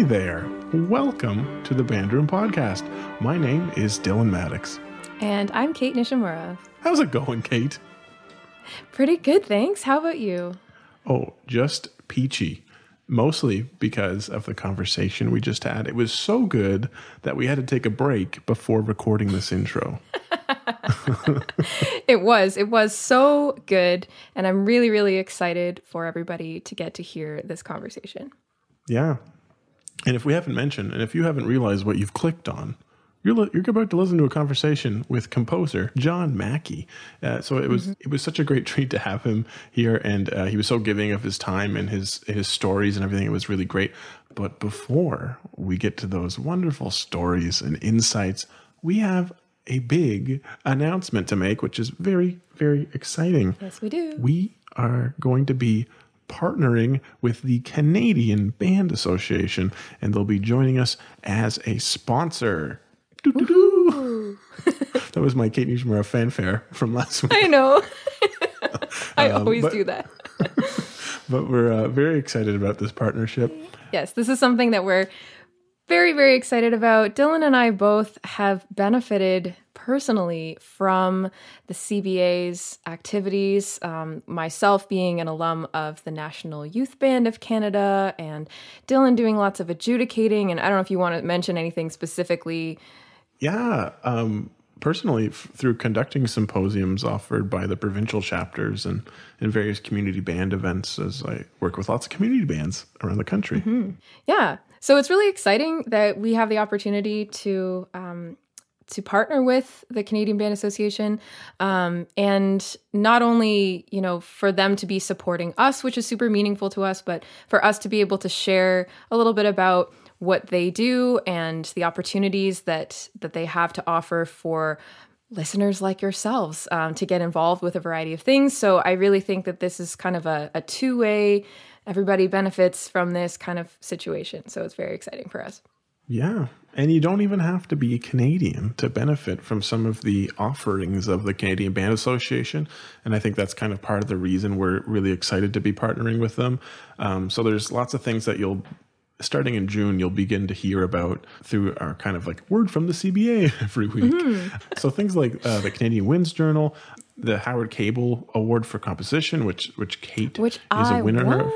Hi there. Welcome to the Band Room Podcast. My name is Dylan Maddox. And I'm Kate Nishimura. How's it going, Kate? Pretty good, thanks. How about you? Oh, just peachy. Mostly because of the conversation we just had. It was so good that we had to take a break before recording this intro. it was. It was so good. And I'm really, really excited for everybody to get to hear this conversation. Yeah. And if we haven't mentioned, and if you haven't realized what you've clicked on, you're, li- you're about to listen to a conversation with composer John Mackey. Uh, so it was mm-hmm. it was such a great treat to have him here, and uh, he was so giving of his time and his his stories and everything. It was really great. But before we get to those wonderful stories and insights, we have a big announcement to make, which is very very exciting. Yes, we do. We are going to be partnering with the Canadian Band Association, and they'll be joining us as a sponsor. that was my Kate Nishimura fanfare from last week. I know. I um, always but, do that. but we're uh, very excited about this partnership. Yes, this is something that we're very, very excited about. Dylan and I both have benefited personally from the CBA's activities. Um, myself being an alum of the National Youth Band of Canada, and Dylan doing lots of adjudicating. And I don't know if you want to mention anything specifically. Yeah. Um, personally, f- through conducting symposiums offered by the provincial chapters and in various community band events, as I work with lots of community bands around the country. Mm-hmm. Yeah. So it's really exciting that we have the opportunity to um, to partner with the Canadian Band Association, um, and not only you know for them to be supporting us, which is super meaningful to us, but for us to be able to share a little bit about what they do and the opportunities that that they have to offer for listeners like yourselves um, to get involved with a variety of things. So I really think that this is kind of a, a two way. Everybody benefits from this kind of situation. So it's very exciting for us. Yeah. And you don't even have to be Canadian to benefit from some of the offerings of the Canadian Band Association. And I think that's kind of part of the reason we're really excited to be partnering with them. Um, so there's lots of things that you'll starting in June, you'll begin to hear about through our kind of like word from the CBA every week. Mm-hmm. So things like uh, the Canadian Winds Journal, the Howard Cable Award for Composition, which which Kate which is I a winner won. of.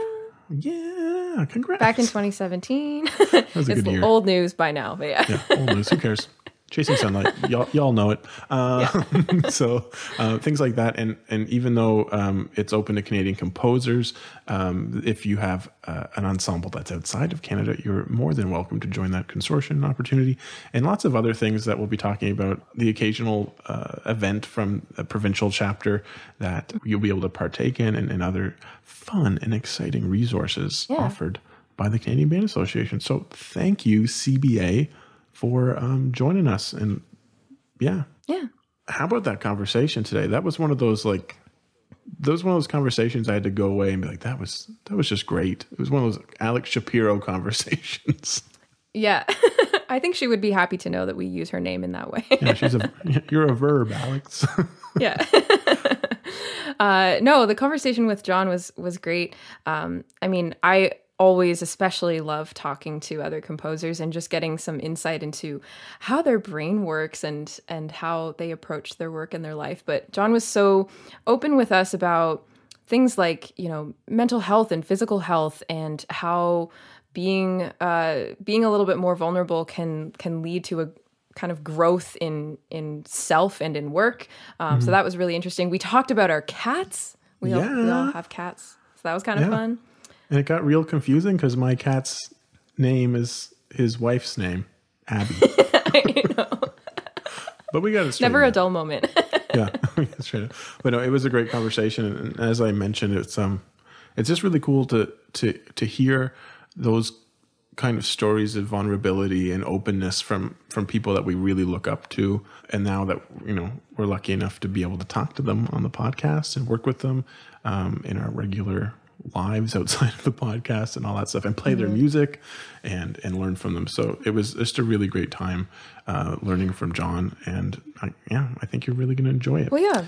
Yeah, congrats. Back in 2017. That was a good year. old news by now, but yeah. yeah, old news. Who cares? Chasing Sunlight, y'all, y'all know it. Uh, yeah. so uh, things like that, and and even though um, it's open to Canadian composers, um, if you have uh, an ensemble that's outside of Canada, you're more than welcome to join that consortium opportunity, and lots of other things that we'll be talking about. The occasional uh, event from a provincial chapter that you'll be able to partake in, and, and other fun and exciting resources yeah. offered by the Canadian Band Association. So thank you, CBA for um, joining us. And yeah. Yeah. How about that conversation today? That was one of those like those one of those conversations I had to go away and be like, that was that was just great. It was one of those Alex Shapiro conversations. Yeah. I think she would be happy to know that we use her name in that way. yeah, she's a you're a verb, Alex. yeah. Uh, no, the conversation with John was was great. Um, I mean, I always especially love talking to other composers and just getting some insight into how their brain works and and how they approach their work and their life but john was so open with us about things like you know mental health and physical health and how being uh, being a little bit more vulnerable can can lead to a kind of growth in in self and in work um, mm-hmm. so that was really interesting we talked about our cats we, yeah. all, we all have cats so that was kind of yeah. fun and it got real confusing because my cat's name is his wife's name, Abby. I know. But we got it Never a dull moment. yeah. But no, it was a great conversation, and as I mentioned, it's um, it's just really cool to to to hear those kind of stories of vulnerability and openness from from people that we really look up to and now that you know we're lucky enough to be able to talk to them on the podcast and work with them um, in our regular lives outside of the podcast and all that stuff and play mm-hmm. their music and and learn from them. So it was just a really great time uh, learning from john. And I, yeah i think you're really going to enjoy it. Well yeah.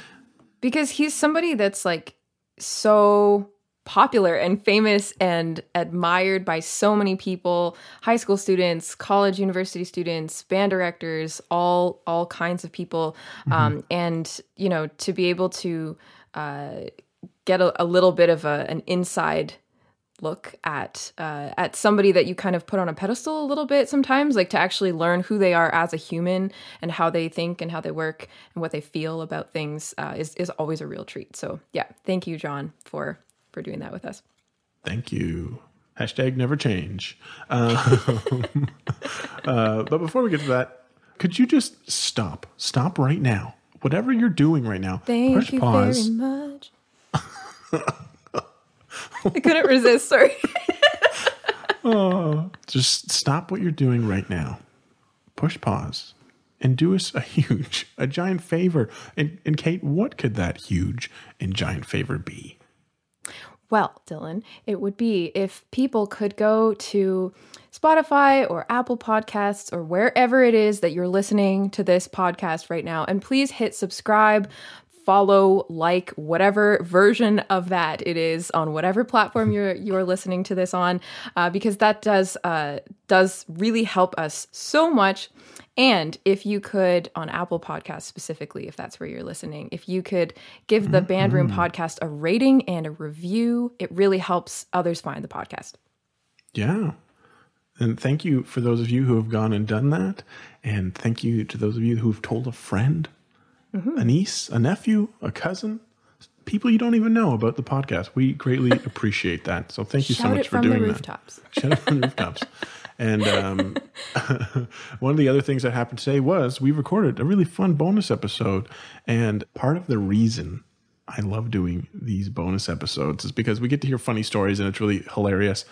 Because he's somebody that's like so popular and famous and admired by so many people high school students college university students band directors all all kinds of people. Mm-hmm. um, and you know to be able to uh, get a, a, little bit of a, an inside look at uh, at somebody that you kind of put on a pedestal a little bit sometimes like to actually learn who they are as a human and how they think and how they work and what they feel about things uh, is, is always a real treat so yeah thank you john for for doing that with us. Thank you. Hashtag never change. Uh, uh, but before we get to that, could you just stop? Stop right now. Whatever you're doing right now. Thank you pause. very much. I couldn't resist. Sorry. oh, just stop what you're doing right now. Push pause and do us a huge, a giant favor. And, and Kate, what could that huge and giant favor be? Well, Dylan, it would be if people could go to Spotify or Apple Podcasts or wherever it is that you're listening to this podcast right now, and please hit subscribe, follow, like, whatever version of that it is on whatever platform you're you're listening to this on, uh, because that does uh, does really help us so much. And if you could, on Apple Podcasts specifically, if that's where you're listening, if you could give the mm-hmm. Band Room podcast a rating and a review, it really helps others find the podcast. Yeah. And thank you for those of you who have gone and done that. And thank you to those of you who've told a friend, mm-hmm. a niece, a nephew, a cousin, people you don't even know about the podcast. We greatly appreciate that. So thank you Shout so much for doing that. Shout it from the rooftops. And um, one of the other things that happened today was we recorded a really fun bonus episode. And part of the reason I love doing these bonus episodes is because we get to hear funny stories and it's really hilarious.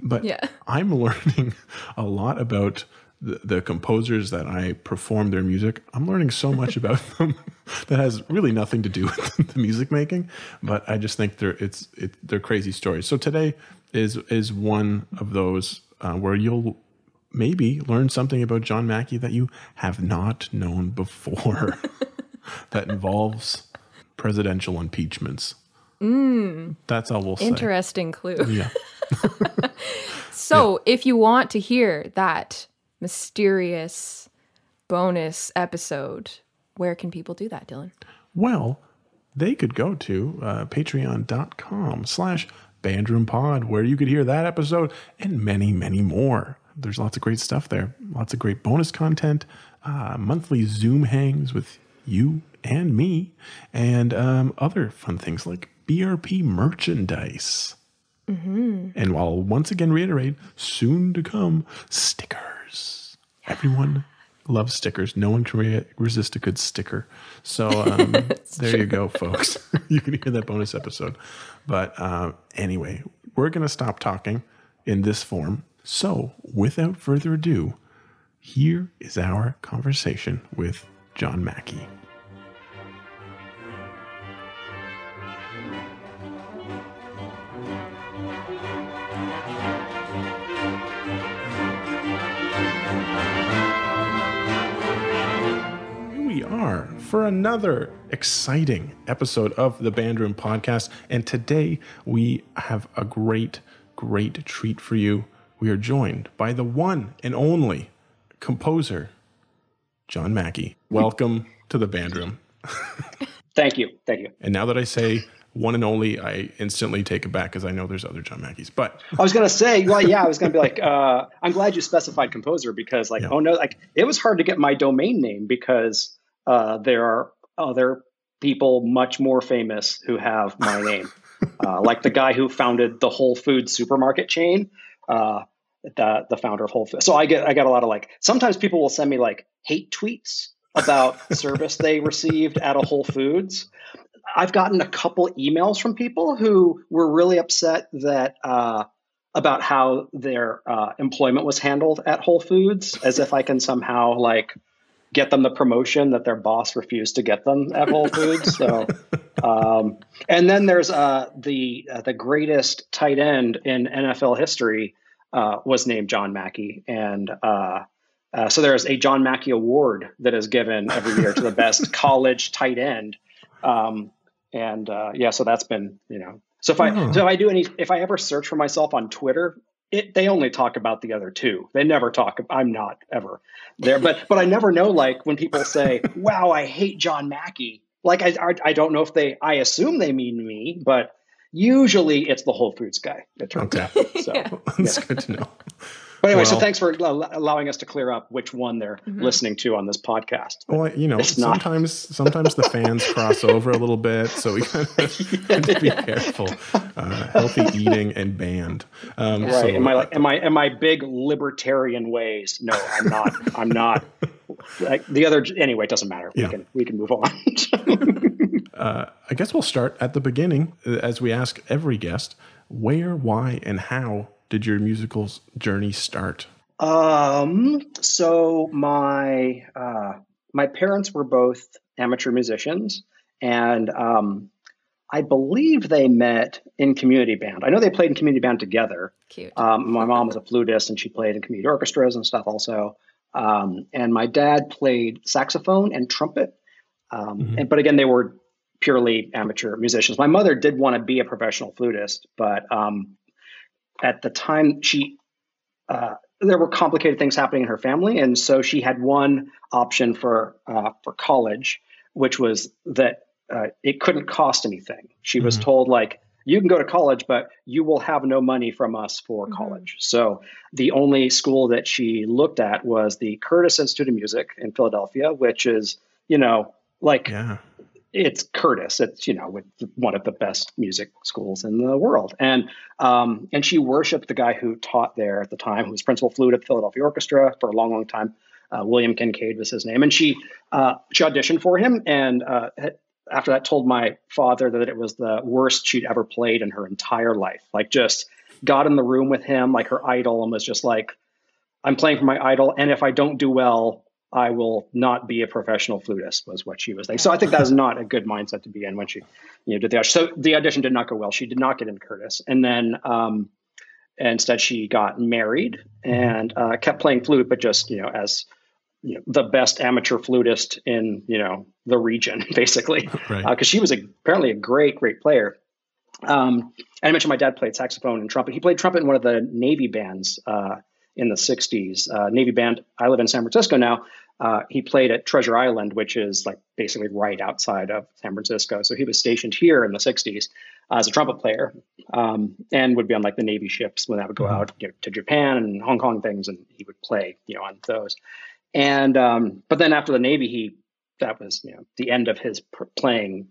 But yeah. I'm learning a lot about the, the composers that I perform their music. I'm learning so much about them that has really nothing to do with the music making, but I just think they're it's it, they're crazy stories. So today is is one of those uh, where you'll maybe learn something about John Mackey that you have not known before that involves presidential impeachments. Mm, That's all we'll say. Interesting clue. Yeah. so, yeah. if you want to hear that mysterious bonus episode, where can people do that, Dylan? Well, they could go to uh, patreon.com slash bandroompod, where you could hear that episode and many, many more. There's lots of great stuff there. Lots of great bonus content, uh, monthly Zoom hangs with you and me, and um, other fun things like BRP merchandise. Mm-hmm. And I'll once again reiterate soon to come stickers. Everyone loves stickers. No one can re- resist a good sticker. So um, there true. you go, folks. you can hear that bonus episode. But uh, anyway, we're going to stop talking in this form. So without further ado, here is our conversation with John Mackey. For another exciting episode of the Bandroom Podcast. And today we have a great, great treat for you. We are joined by the one and only composer, John Mackey. Welcome to the Bandroom. Thank you. Thank you. And now that I say one and only, I instantly take it back because I know there's other John Mackeys. But I was gonna say, well, yeah, I was gonna be like, uh, I'm glad you specified composer because, like, yeah. oh no, like it was hard to get my domain name because uh, there are other people much more famous who have my name, uh, like the guy who founded the Whole Foods supermarket chain, uh, the the founder of Whole Foods. So I get I get a lot of like sometimes people will send me like hate tweets about service they received at a Whole Foods. I've gotten a couple emails from people who were really upset that uh, about how their uh, employment was handled at Whole Foods, as if I can somehow like get them the promotion that their boss refused to get them at Whole Foods. So, um, and then there's uh, the uh, the greatest tight end in NFL history uh, was named John Mackey, and uh, uh, so there's a John Mackey Award that is given every year to the best college tight end. Um, and uh, yeah, so that's been you know So if I oh. so if I do any if I ever search for myself on Twitter, it, they only talk about the other two. They never talk. I'm not ever there, but but I never know. Like when people say, "Wow, I hate John Mackey," like I I, don't know if they. I assume they mean me, but usually it's the Whole Foods guy. okay, so yeah. that's yeah. good to know. But anyway, well, so thanks for allowing us to clear up which one they're mm-hmm. listening to on this podcast. Well, you know, it's sometimes sometimes the fans cross over a little bit, so we kind of have to be careful. Uh, healthy eating and band. Um, right? So, am I like am I am I big libertarian ways? No, I'm not. I'm not. Like the other anyway, it doesn't matter. We can we can move on. uh, I guess we'll start at the beginning, uh, as we ask every guest: where, why, and how did your musical journey start? Um, so my uh, my parents were both amateur musicians, and um, I believe they met in community band. I know they played in community band together. Cute. Um, my mom was a flutist, and she played in community orchestras and stuff also. Um, and my dad played saxophone and trumpet. Um, mm-hmm. and, but again, they were purely amateur musicians. My mother did want to be a professional flutist, but um, at the time she uh, there were complicated things happening in her family, and so she had one option for uh, for college, which was that uh, it couldn't cost anything. She mm-hmm. was told like you can go to college, but you will have no money from us for mm-hmm. college. So the only school that she looked at was the Curtis Institute of Music in Philadelphia, which is you know like yeah it's Curtis. It's you know with one of the best music schools in the world, and um, and she worshipped the guy who taught there at the time, who was principal flute at the Philadelphia Orchestra for a long, long time. Uh, William Kincaid was his name, and she uh, she auditioned for him, and uh, after that, told my father that it was the worst she'd ever played in her entire life. Like just got in the room with him, like her idol, and was just like, "I'm playing for my idol, and if I don't do well, I will not be a professional flutist was what she was like. So I think that was not a good mindset to be in when she, you know, did the audition. So the audition did not go well. She did not get in Curtis, and then um, instead she got married and uh, kept playing flute, but just you know as you know, the best amateur flutist in you know the region, basically, because right. uh, she was a, apparently a great, great player. Um, and I mentioned my dad played saxophone and trumpet. He played trumpet in one of the Navy bands uh, in the 60s. Uh, Navy band, I live in San Francisco now. Uh, he played at Treasure Island, which is like basically right outside of San Francisco. So he was stationed here in the 60s as a trumpet player um, and would be on like the Navy ships when that would go mm-hmm. out you know, to Japan and Hong Kong things, and he would play, you know, on those. And um, but then after the Navy, he that was you know the end of his pr- playing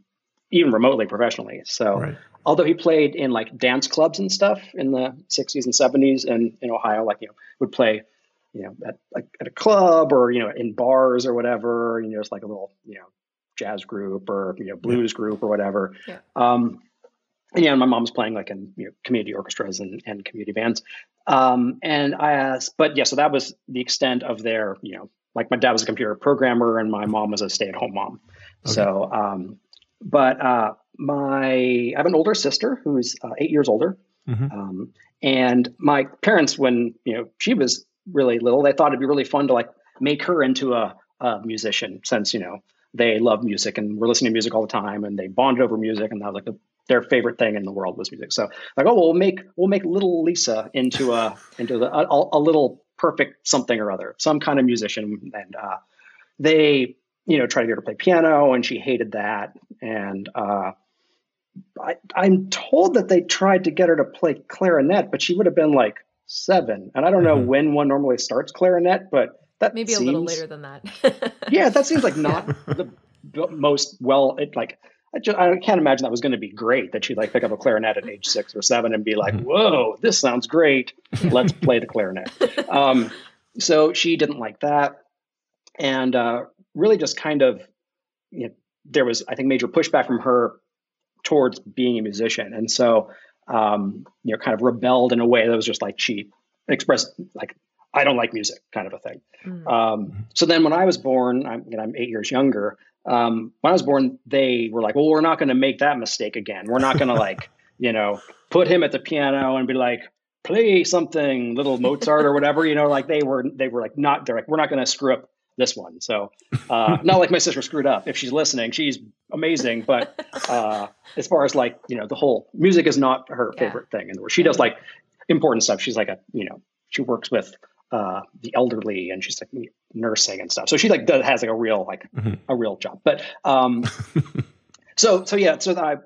even remotely professionally. So right although he played in like dance clubs and stuff in the 60s and 70s and in Ohio, like, you know, would play, you know, at like at a club or, you know, in bars or whatever, you know, it's like a little, you know, jazz group or, you know, blues group or whatever. Yeah. Um, and yeah, my mom's playing like in you know, community orchestras and, and community bands. Um, and I asked, but yeah, so that was the extent of their, you know, like my dad was a computer programmer and my mom was a stay at home mom. Okay. So, um, but uh, my I have an older sister who's uh, eight years older, mm-hmm. um, and my parents, when you know she was really little, they thought it'd be really fun to like make her into a, a musician, since you know they love music and were listening to music all the time, and they bonded over music, and that was like the, their favorite thing in the world was music. So like, oh, well, we'll make we'll make little Lisa into a into the, a, a little perfect something or other, some kind of musician, and uh, they you know, tried to get her to play piano, and she hated that. And uh, I, I'm told that they tried to get her to play clarinet, but she would have been like seven. And I don't mm-hmm. know when one normally starts clarinet, but that maybe seems, a little later than that. yeah, that seems like not the most well. It, like I, just, I can't imagine that was going to be great. That she'd like pick up a clarinet at age six or seven and be like, mm-hmm. "Whoa, this sounds great. Let's play the clarinet." Um, so she didn't like that, and uh, really just kind of, you know, there was, I think, major pushback from her towards being a musician. And so, um, you know, kind of rebelled in a way that was just like she expressed, like, I don't like music kind of a thing. Mm. Um, so then when I was born, I'm, you know, I'm eight years younger. Um, when I was born, they were like, well, we're not going to make that mistake again. We're not going to like, you know, put him at the piano and be like, play something little Mozart or whatever, you know, like they were, they were like, not, they're like, we're not going to screw up this one. So uh, not like my sister screwed up. If she's listening, she's amazing, but uh, as far as like you know, the whole music is not her yeah. favorite thing, in the and she does like important stuff. She's like a you know, she works with uh, the elderly, and she's like nursing and stuff. So she like does, has like a real like mm-hmm. a real job. But um, so so yeah, so I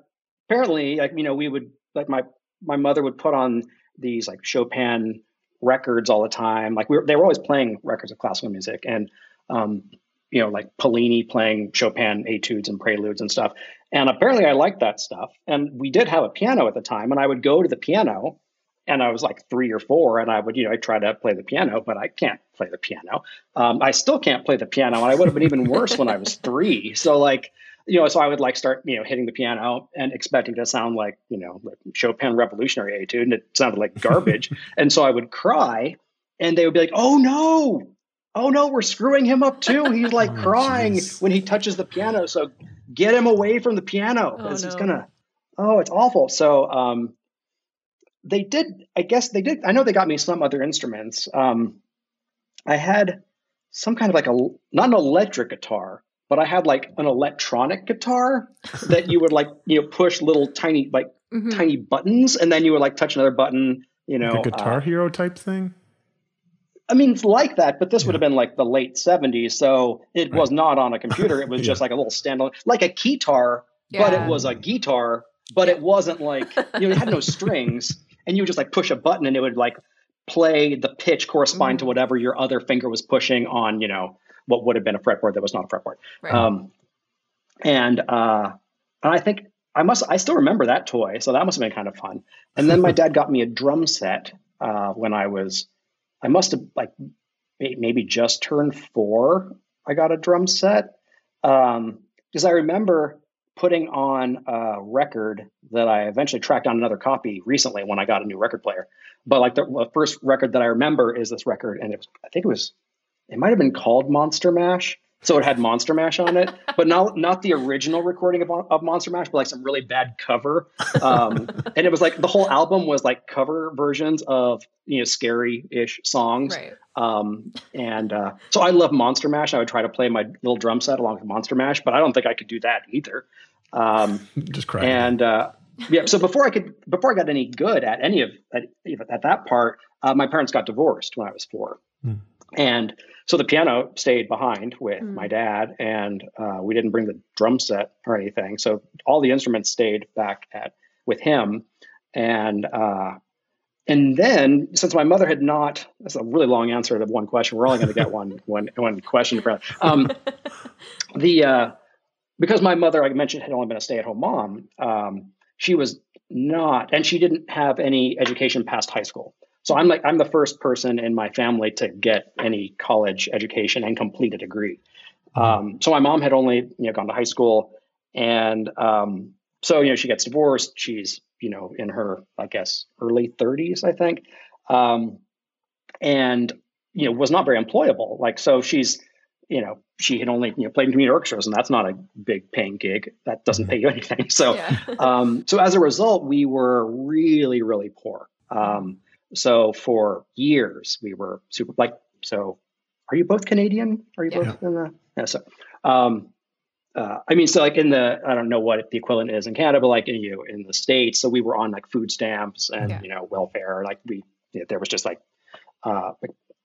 apparently like you know we would like my my mother would put on these like Chopin records all the time. Like we were, they were always playing records of classical music, and um, you know, like Pollini playing Chopin etudes and preludes and stuff. And apparently I liked that stuff. And we did have a piano at the time, and I would go to the piano and I was like three or four, and I would, you know, I try to play the piano, but I can't play the piano. Um, I still can't play the piano, and I would have been even worse when I was three. So like, you know, so I would like start, you know, hitting the piano and expecting to sound like, you know, like Chopin Revolutionary Etude, and it sounded like garbage. and so I would cry, and they would be like, "Oh no, oh no, we're screwing him up too. He's like oh, crying geez. when he touches the piano. So get him away from the piano because oh, no. gonna. Oh, it's awful. So um, they did. I guess they did. I know they got me some other instruments. Um, I had some kind of like a not an electric guitar, but I had like an electronic guitar that you would like you know push little tiny like mm-hmm. tiny buttons, and then you would like touch another button. You know, like Guitar uh, Hero type thing. I mean, it's like that, but this yeah. would have been like the late 70s. So it right. was not on a computer. It was yeah. just like a little standalone, like a guitar, yeah. but it was a guitar, but it wasn't like, you know, it had no strings. And you would just like push a button and it would like play the pitch corresponding mm-hmm. to whatever your other finger was pushing on, you know, what would have been a fretboard that was not a fretboard. Right. Um, and, uh, and I think I must, I still remember that toy. So that must have been kind of fun. And then my dad got me a drum set uh, when I was I must have like maybe just turned four. I got a drum set because um, I remember putting on a record that I eventually tracked down another copy recently when I got a new record player. But like the, the first record that I remember is this record, and it was I think it was it might have been called Monster Mash. So it had Monster Mash on it, but not not the original recording of, of Monster Mash, but like some really bad cover. Um, and it was like the whole album was like cover versions of you know scary ish songs. Right. Um, and uh, so I love Monster Mash. I would try to play my little drum set along with Monster Mash, but I don't think I could do that either. Um, Just cry. And uh, yeah, so before I could, before I got any good at any of at, at that part, uh, my parents got divorced when I was four, mm. And so the piano stayed behind with mm. my dad, and uh, we didn't bring the drum set or anything. So all the instruments stayed back at with him, and uh, and then since my mother had not, that's a really long answer to one question. We're only going to get one one one question. Um, the uh, because my mother, like I mentioned, had only been a stay at home mom. Um, she was not, and she didn't have any education past high school. So I'm like I'm the first person in my family to get any college education and complete a degree. Um, so my mom had only you know gone to high school, and um, so you know she gets divorced. She's you know in her I guess early 30s I think, um, and you know was not very employable. Like so she's you know she had only you know played in community orchestras and that's not a big paying gig that doesn't pay you anything so yeah. um, so as a result we were really really poor um, so for years we were super like so. Are you both Canadian? Are you yeah. both in the yeah? So, um, uh, I mean, so like in the I don't know what the equivalent is in Canada, but like in you in the states, so we were on like food stamps and yeah. you know welfare. Like we there was just like uh,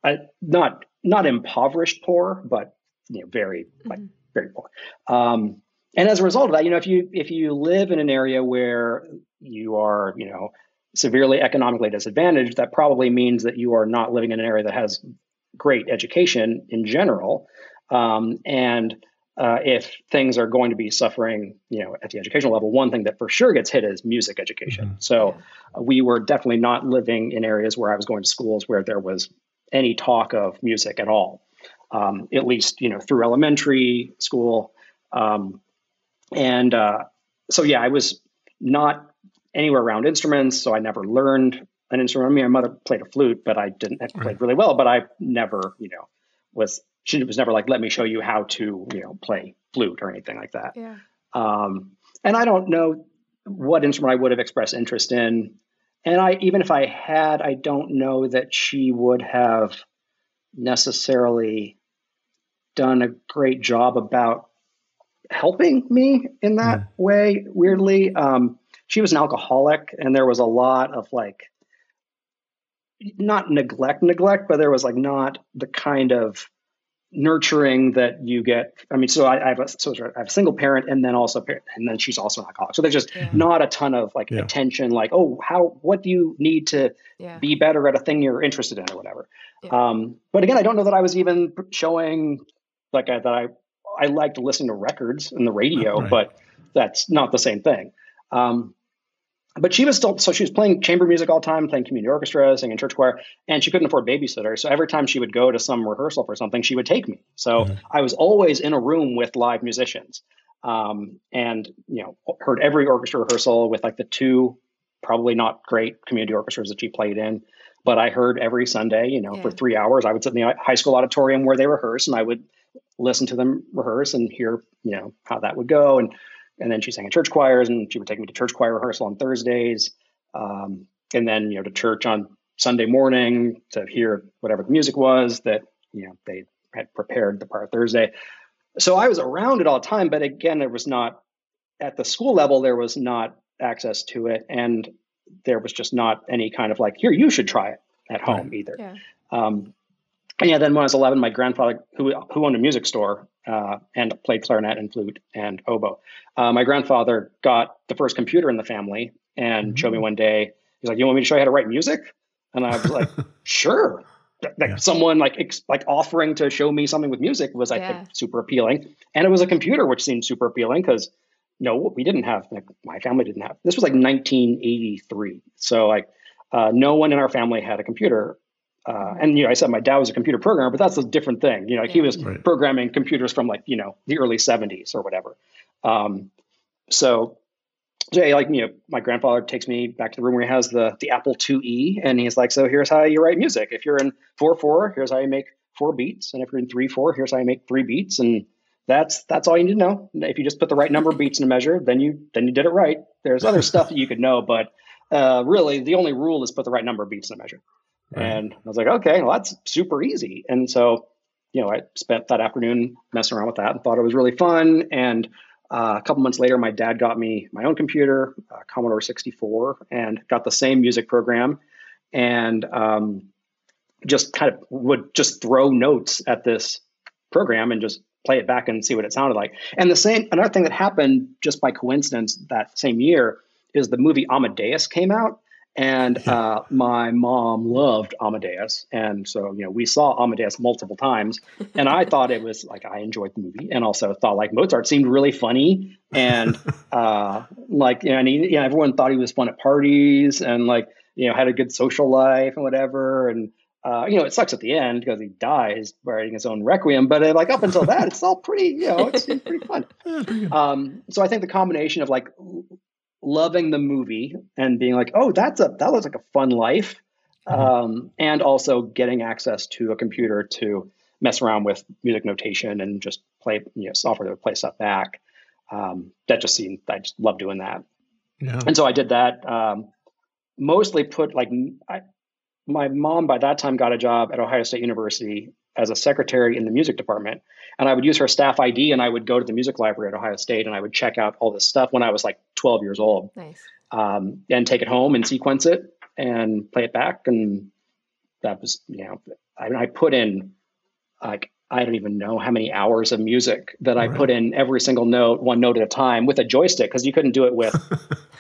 like, not not impoverished poor, but you know very mm-hmm. like very poor. Um, and as a result of that, you know, if you if you live in an area where you are you know severely economically disadvantaged, that probably means that you are not living in an area that has great education in general. Um, and uh, if things are going to be suffering, you know, at the educational level, one thing that for sure gets hit is music education. Mm-hmm. So uh, we were definitely not living in areas where I was going to schools where there was any talk of music at all, um, at least you know through elementary school. Um, and uh, so yeah, I was not anywhere around instruments, so I never learned an instrument. I mean, my mother played a flute, but I didn't have played really well. But I never, you know, was she was never like, let me show you how to, you know, play flute or anything like that. Yeah. Um, and I don't know what instrument I would have expressed interest in. And I even if I had, I don't know that she would have necessarily done a great job about helping me in that mm. way. Weirdly, um, she was an alcoholic, and there was a lot of like not neglect, neglect, but there was like not the kind of nurturing that you get. I mean, so I, I have a so I have a single parent, and then also parent, and then she's also an alcoholic. So there's just yeah. not a ton of like yeah. attention, like oh, how what do you need to yeah. be better at a thing you're interested in or whatever. Um, but again, I don't know that I was even showing like I, that I I liked listening to records and the radio, right. but that's not the same thing. Um, but she was still so she was playing chamber music all the time, playing community orchestra, singing church choir, and she couldn't afford babysitter. So every time she would go to some rehearsal for something, she would take me. So mm-hmm. I was always in a room with live musicians, um, and you know heard every orchestra rehearsal with like the two probably not great community orchestras that she played in. But I heard every Sunday, you know, yeah. for three hours. I would sit in the high school auditorium where they rehearse, and I would listen to them rehearse and hear, you know, how that would go. And and then she sang in church choirs, and she would take me to church choir rehearsal on Thursdays, um, and then you know to church on Sunday morning to hear whatever the music was that you know they had prepared the part Thursday. So I was around it all the time, but again, there was not at the school level. There was not access to it, and there was just not any kind of like here you should try it at home right. either. Yeah. Um, and yeah, then when I was 11, my grandfather, who who owned a music store, uh, and played clarinet and flute and oboe. Uh, my grandfather got the first computer in the family and mm-hmm. showed me one day. He's like, "You want me to show you how to write music?" And I was like, "Sure." Like yeah. someone like ex- like offering to show me something with music was I yeah. think super appealing, and it was a computer which seemed super appealing because no, we didn't have like my family didn't have this was like 1983, so like uh, no one in our family had a computer uh, and you know, I said my dad was a computer programmer, but that's a different thing. You know, like yeah. he was right. programming computers from like you know the early '70s or whatever. Um, so, Jay, like you know, my grandfather takes me back to the room where he has the the Apple IIe, and he's like, "So here's how you write music. If you're in four four, here's how you make four beats, and if you're in three four, here's how you make three beats." And that's that's all you need to know. If you just put the right number of beats in a measure, then you then you did it right. There's other stuff that you could know, but uh, really the only rule is put the right number of beats in a measure. Right. And I was like, okay, well, that's super easy. And so, you know, I spent that afternoon messing around with that and thought it was really fun. And uh, a couple months later, my dad got me my own computer, uh, Commodore 64, and got the same music program. And um, just kind of would just throw notes at this program and just play it back and see what it sounded like. And the same, another thing that happened just by coincidence that same year is the movie Amadeus came out. And uh, my mom loved Amadeus. And so, you know, we saw Amadeus multiple times. And I thought it was like, I enjoyed the movie and also thought like Mozart seemed really funny. And uh, like, you know, and he, know, everyone thought he was fun at parties and like, you know, had a good social life and whatever. And, uh, you know, it sucks at the end because he dies writing his own requiem. But uh, like up until that, it's all pretty, you know, it's, it's pretty fun. Um, so I think the combination of like loving the movie and being like, oh, that's a that looks like a fun life, mm-hmm. um, and also getting access to a computer to mess around with music notation and just play you know software that play stuff back. Um, that just seemed I just love doing that. Yeah. And so I did that. Um, mostly put like I, my mom by that time got a job at Ohio State University as a secretary in the music department. And I would use her staff ID and I would go to the music library at Ohio State and I would check out all this stuff when I was like 12 years old. Nice. Um, and take it home and sequence it and play it back. And that was, you know, I, I put in like, I don't even know how many hours of music that I put in every single note, one note at a time with a joystick because you couldn't do it with.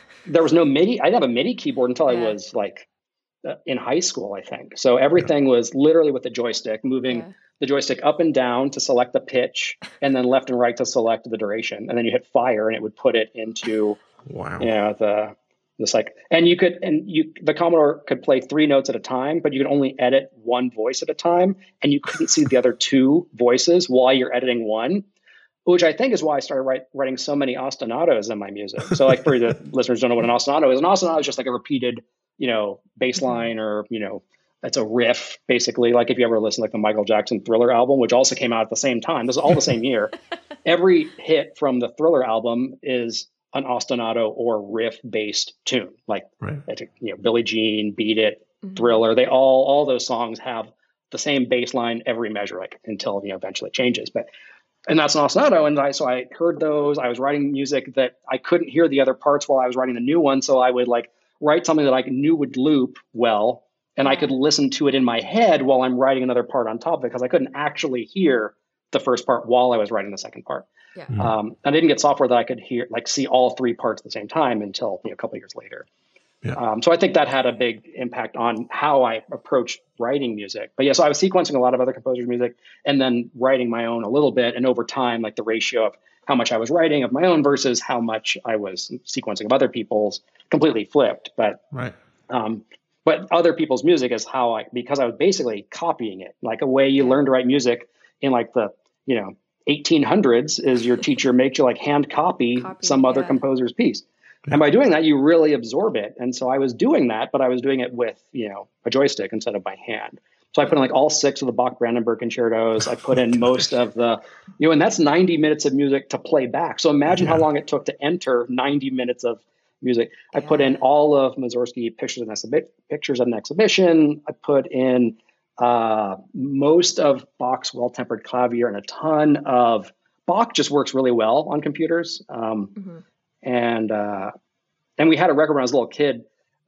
there was no MIDI. I didn't have a MIDI keyboard until yeah. I was like in high school, I think. So everything yeah. was literally with the joystick, moving yeah. the joystick up and down to select the pitch, and then left and right to select the duration. And then you hit fire, and it would put it into wow, you know, the this like, and you could and you the Commodore could play three notes at a time, but you could only edit one voice at a time, and you couldn't see the other two voices while you're editing one. Which I think is why I started write, writing so many ostinatos in my music. So, like for the listeners don't know what an ostinato is, an ostinato is just like a repeated you know, bass line mm-hmm. or, you know, that's a riff basically. Like if you ever listen to like the Michael Jackson Thriller album, which also came out at the same time, this is all the same year. Every hit from the Thriller album is an ostinato or riff based tune. Like right. you know, Billie Jean, Beat It, mm-hmm. Thriller. They all all those songs have the same bass line every measure, like until you know eventually it changes. But and that's an ostinato. And I, so I heard those. I was writing music that I couldn't hear the other parts while I was writing the new one. So I would like write something that I knew would loop well, and I could listen to it in my head while I'm writing another part on top of it because I couldn't actually hear the first part while I was writing the second part. Yeah. Mm-hmm. Um, I didn't get software that I could hear, like see all three parts at the same time until you know, a couple years later. Yeah. Um, so I think that had a big impact on how I approached writing music. But yeah, so I was sequencing a lot of other composers' music and then writing my own a little bit. And over time, like the ratio of how much I was writing of my own versus how much I was sequencing of other people's completely flipped. But right. Um, but other people's music is how I because I was basically copying it, like a way you learn to write music in like the you know 1800s is your teacher makes you like hand copy, copy some other yeah. composer's piece. Yeah. And by doing that, you really absorb it. And so I was doing that, but I was doing it with, you know, a joystick instead of by hand. So I put in like all six of the Bach Brandenburg concertos. I put in most of the, you know, and that's 90 minutes of music to play back. So imagine yeah. how long it took to enter 90 minutes of music. I put in all of Mussorgsky pictures and exhibi- pictures of an exhibition. I put in uh, most of Bach's well-tempered clavier and a ton of Bach just works really well on computers. Um, mm-hmm. And uh, and we had a record when I was a little kid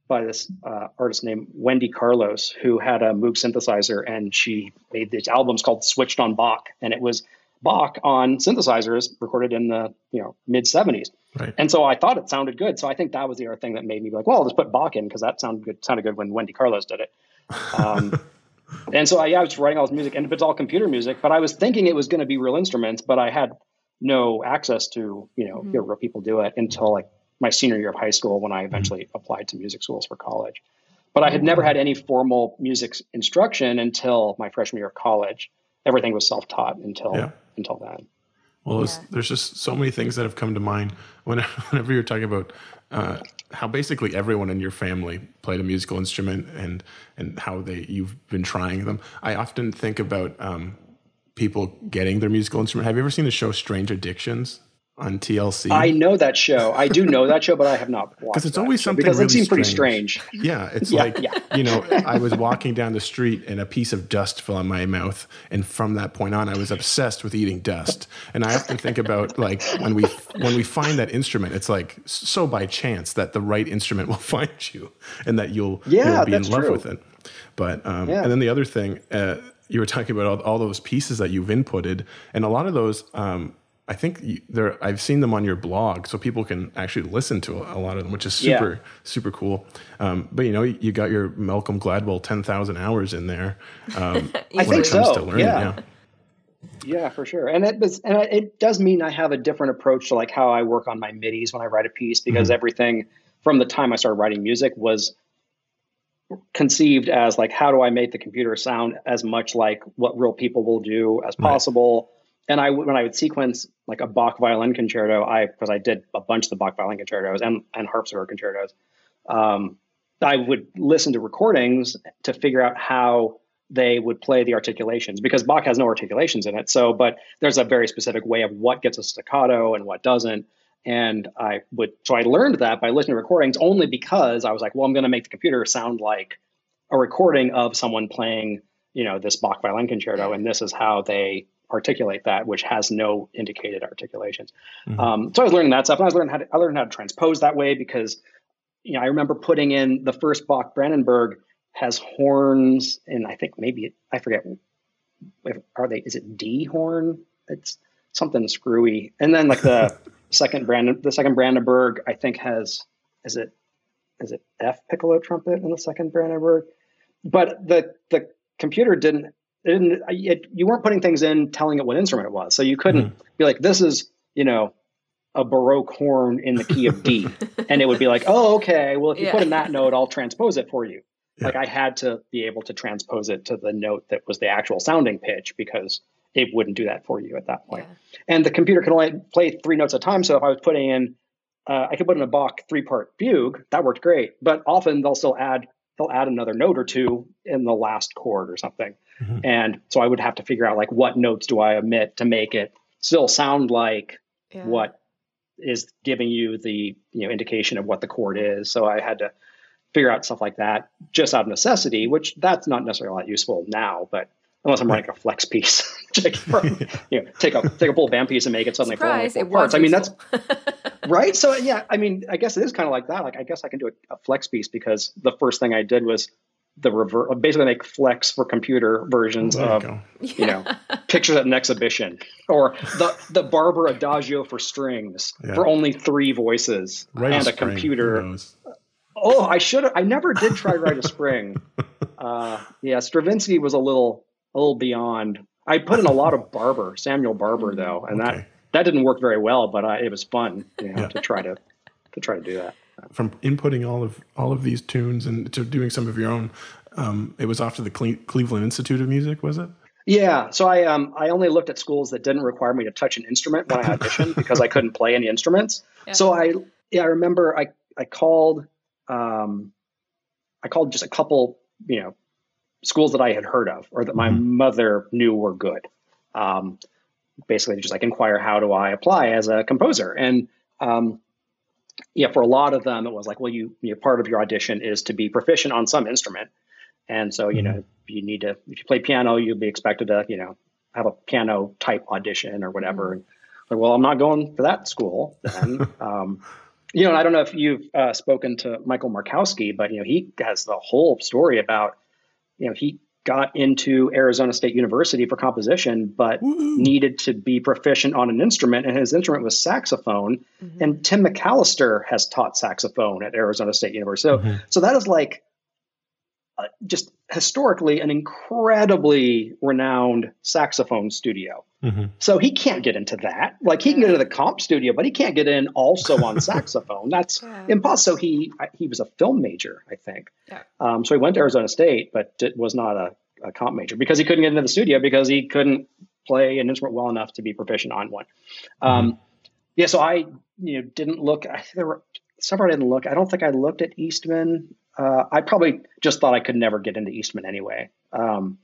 by this uh, artist named Wendy Carlos, who had a Moog synthesizer, and she made these albums called "Switched on Bach," and it was Bach on synthesizers recorded in the you know mid '70s. Right. And so I thought it sounded good. So I think that was the other thing that made me be like, well, I'll just put Bach in because that sounded good. Sounded good when Wendy Carlos did it. Um, and so I, yeah, I was writing all this music, and if it's all computer music. But I was thinking it was going to be real instruments, but I had no access to you know mm-hmm. hear real people do it until like my senior year of high school when I eventually mm-hmm. applied to music schools for college. But I had never had any formal music instruction until my freshman year of college. Everything was self taught until yeah. until then. Well, yeah. there's just so many things that have come to mind whenever you're talking about uh, how basically everyone in your family played a musical instrument and and how they you've been trying them. I often think about um, people getting their musical instrument. Have you ever seen the show Strange Addictions? On TLC. I know that show. I do know that show, but I have not watched. Because it's always something because really it seems pretty strange. Yeah, it's yeah, like yeah. you know, I was walking down the street and a piece of dust fell on my mouth, and from that point on, I was obsessed with eating dust. And I often think about like when we when we find that instrument, it's like so by chance that the right instrument will find you, and that you'll yeah, you'll be in love true. with it. But um, yeah. and then the other thing. Uh, you were talking about all, all, those pieces that you've inputted, and a lot of those um, I think there I've seen them on your blog, so people can actually listen to a, lot of them, which is super yeah. super cool. Um, but you know, you got your Malcolm Gladwell ten thousand hours in there. Um, I think so. Learning, yeah. yeah. yeah. for sure. And it was, and it does mean I have a different approach to like how I work on my midis when I write a piece because mm-hmm. everything from the time I started writing music was conceived as like how do I make the computer sound as much like what real people will do as possible. Right and I when I would sequence like a Bach violin concerto, I because I did a bunch of the Bach violin concertos and and harpsichord concertos, um, I would listen to recordings to figure out how they would play the articulations because Bach has no articulations in it. So, but there's a very specific way of what gets a staccato and what doesn't. And I would so I learned that by listening to recordings only because I was like, well, I'm going to make the computer sound like a recording of someone playing, you know, this Bach violin concerto, and this is how they articulate that, which has no indicated articulations. Mm-hmm. Um, so I was learning that stuff. And I was learning how to, I learned how to transpose that way because, you know, I remember putting in the first Bach Brandenburg has horns, and I think maybe I forget. If, are they? Is it D horn? It's something screwy. And then like the second Brand, the second Brandenburg, I think has is it is it F piccolo trumpet in the second Brandenburg? But the the computer didn't it, it, you weren't putting things in telling it what instrument it was. So you couldn't mm. be like, this is, you know, a Baroque horn in the key of D. and it would be like, oh, okay, well, if you yeah. put in that note, I'll transpose it for you. Yeah. Like I had to be able to transpose it to the note that was the actual sounding pitch because it wouldn't do that for you at that point. Yeah. And the computer can only play three notes at a time. So if I was putting in, uh, I could put in a Bach three part fugue, that worked great. But often they'll still add, they'll add another note or two in the last chord or something. Mm-hmm. And so I would have to figure out like what notes do I omit to make it still sound like yeah. what is giving you the you know indication of what the chord is. So I had to figure out stuff like that just out of necessity, which that's not necessarily a lot useful now, but unless I'm writing a flex piece. take, from, you know, take a take a full band piece and make it suddenly Surprise, four it parts. I mean, that's right. So yeah, I mean, I guess it is kind of like that. Like, I guess I can do a, a flex piece because the first thing I did was the reverse, basically make flex for computer versions There you of go. you know pictures at an exhibition or the the Barber Adagio for strings Yeah. for only three voices Right and a spring, computer. Oh, I should have. I never did try to write a spring. Uh, yeah, Stravinsky was a little a little beyond. I put in a lot of Barber, Samuel Barber, though, and Okay. that that didn't work very well. But I, it was fun, you know, Yeah. to try to to try to do that. From inputting all of all of these tunes and to doing some of your own, um, it was off to the Cle- Cleveland Institute of Music, was it? Yeah, so I um I only looked at schools that didn't require me to touch an instrument when I auditioned because I couldn't play any instruments. Yeah. So I yeah I remember I I called um I called just a couple you know schools that I had heard of or that my Mhm. mother knew were good. Um, basically, just like inquire how do I apply as a composer and um, yeah, for a lot of them it was like well you, you know, part of your audition is to be proficient on some instrument. And so, you know, you need to, if you play piano, you'll be expected to, you know, have a piano type audition or whatever. And like, well, I'm not going for that school then. um, you know, and I don't know if you've uh, spoken to Michael Markowski, but, you know, he has the whole story about, you know, he got into Arizona State University for composition, but Woo-hoo. needed to be proficient on an instrument, and his instrument was saxophone. Mhm. And Tim McAllister has taught saxophone at Arizona State University. So, Mhm. so that is like uh, just historically an incredibly renowned saxophone studio. Mhm. So he can't get into that. Like he can get into the comp studio, but he can't get in also on saxophone. That's Yeah. impossible. So he he was a film major, I think. Yeah. Um, so he went to Arizona State, but it was not a, a comp major because he couldn't get into the studio because he couldn't play an instrument well enough to be proficient on one. Um, yeah, so I you know didn't look. I, there were several I didn't look. I don't think I looked at Eastman. Uh, I probably just thought I could never get into Eastman anyway. Um,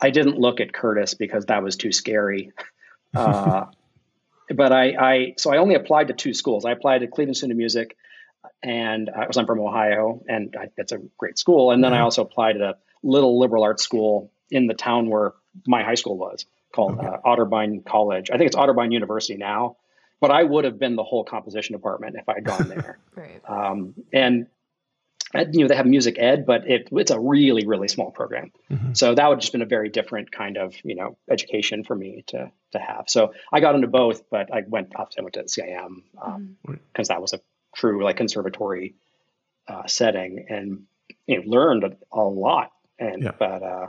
I didn't look at Curtis because that was too scary. Uh, but I, I, so I only applied to two schools. I applied to Cleveland Student of Music, and I was I'm from Ohio, and I, it's a great school. And then I Mhm. also applied at a little liberal arts school in the town where my high school was called Okay. uh, Otterbein College. I think it's Otterbein University now, but I would have been the whole composition department if I had gone there. Right. um, and uh, you know they have music ed, but it, it's a really really small program. Mhm. So that would just been a very different kind of you know education for me to to have. So I got into both, but I went obviously I went to CIM because Mhm. that was a true like conservatory uh, setting and you know learned a, a lot. And Yeah. but uh,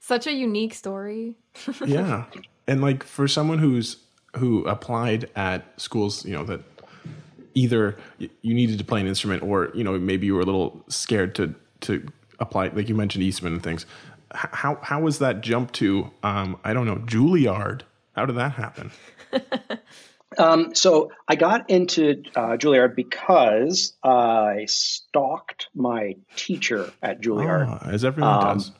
Such a unique story. yeah and like for someone who's who applied at schools you know that either you needed to play an instrument or you know maybe you were a little scared to to apply like you mentioned eastman and things how how was that jump to um i don't know juilliard how did that happen Um, so I got into uh, Juilliard because I stalked my teacher at Juilliard. Ah, as everyone Um, does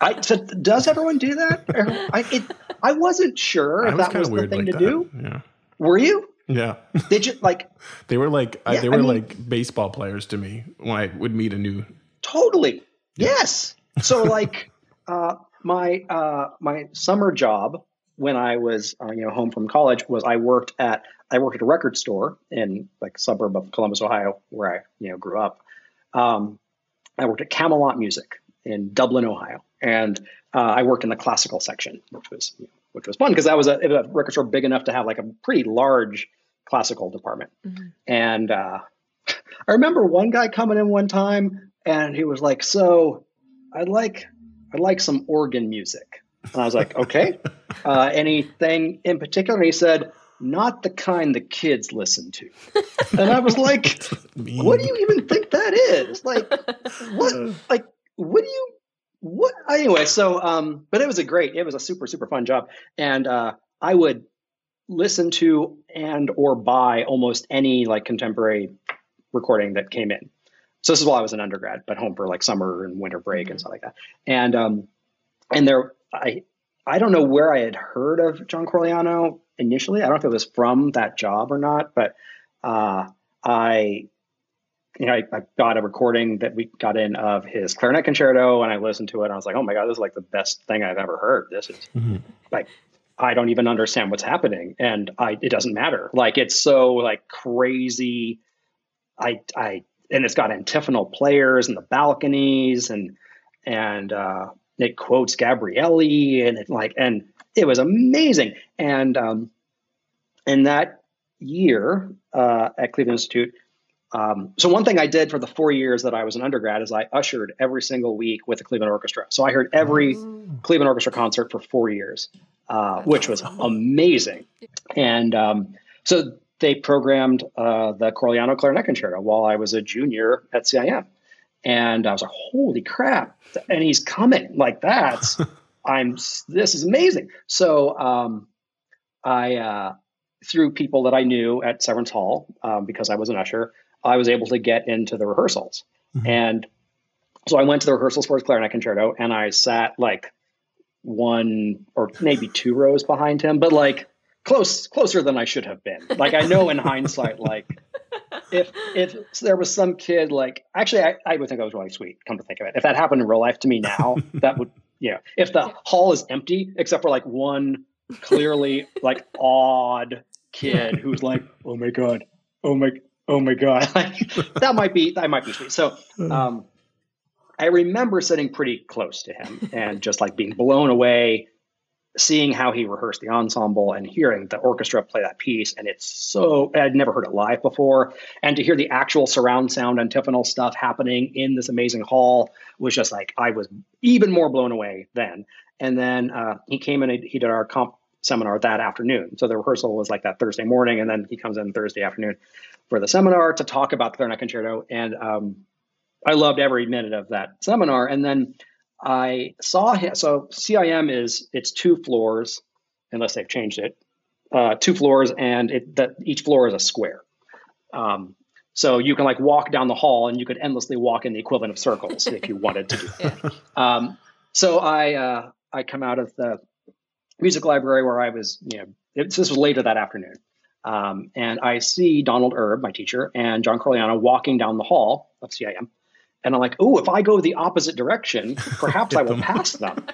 I so does everyone do that? I it, I wasn't sure if was that was the thing like to that do. yeah Were you? Yeah Did you like they were like uh, Yeah, they I were mean- like baseball players to me when i would meet a new totally? Yes. So like uh, my uh, my summer job when I was uh, you know home from college was I worked at I worked at a record store in like suburb of Columbus, Ohio, where I you know grew up. Um, I worked at Camelot Music in Dublin, Ohio, and uh, I worked in the classical section, which was which was fun because that was a, a record store big enough to have like a pretty large classical department. Mhm. And uh, I remember one guy coming in one time, and he was like, "So, I'd like I'd like some organ music." And I was like, "Okay, uh, anything in particular?" And he said, "Not the kind the kids listen to." And I was like, what do you even think that is? Like, what? Like, what do you? What? Anyway, so, um, but it was a great, it was a super, super fun job, and uh, I would listen to and or buy almost any like contemporary recording that came in. So this is while I was an undergrad, but home for like summer and winter break and Mhm. stuff like that. And um, and there, I I don't know where I had heard of John Corigliano initially. I don't know if it was from that job or not, but uh, I you know, I, I, got a recording that we got in of his clarinet concerto, and I listened to it. and I was like, oh my god, this is like the best thing I've ever heard. This is mm-hmm. like I don't even understand what's happening, and I it doesn't matter. Like it's so like crazy. I I and it's got antiphonal players and the balconies and and uh, it quotes Gabrieli and it like and it was amazing. And um, in that year uh, at Cleveland Institute, um, so one thing I did for the four years that I was an undergrad is I ushered every single week with the Cleveland Orchestra. So I heard every oh. Cleveland Orchestra concert for four years, uh, which was amazing. And um, so they programmed uh, the Corigliano Clarinet Concerto while I was a junior at CIM. And I was like, holy crap. And he's coming like that. I'm, this is amazing. So um, I, uh, through people that I knew at Severance Hall, um, because I was an usher, I was able to get into the rehearsals. Mm-hmm. And so I went to the rehearsals for his clarinet concerto and I sat like one or maybe two rows behind him, but like close closer than I should have been. Like I know in hindsight, like if if there was some kid like actually I, I would think I was really sweet, come to think of it. If that happened in real life to me now, that would yeah. If the hall is empty except for like one clearly like odd kid who's like, oh my god, oh my oh my god, like, that might be that might be sweet. So um, I remember sitting pretty close to him and just like being blown away, seeing how he rehearsed the ensemble and hearing the orchestra play that piece. And it's so I'd never heard it live before, and to hear the actual surround sound antiphonal stuff happening in this amazing hall was just like I was even more blown away then. And then uh, he came in and he did our comp seminar that afternoon. So the rehearsal was like that Thursday morning, and then he comes in Thursday afternoon for the seminar to talk about the clarinet concerto. And um, I loved every minute of that seminar. And then I saw him. So CIM is it's two floors, unless they've changed it, uh, two floors, and it, that each floor is a square. Um, so you can like walk down the hall, and you could endlessly walk in the equivalent of circles if you wanted to do that. Um, so I uh, I come out of the music library where I was, you know, it, this was later that afternoon. Um, and I see Donald Erb, my teacher, and John Corigliano walking down the hall of CIM. And I'm like, oh, if I go the opposite direction, perhaps I will pass them.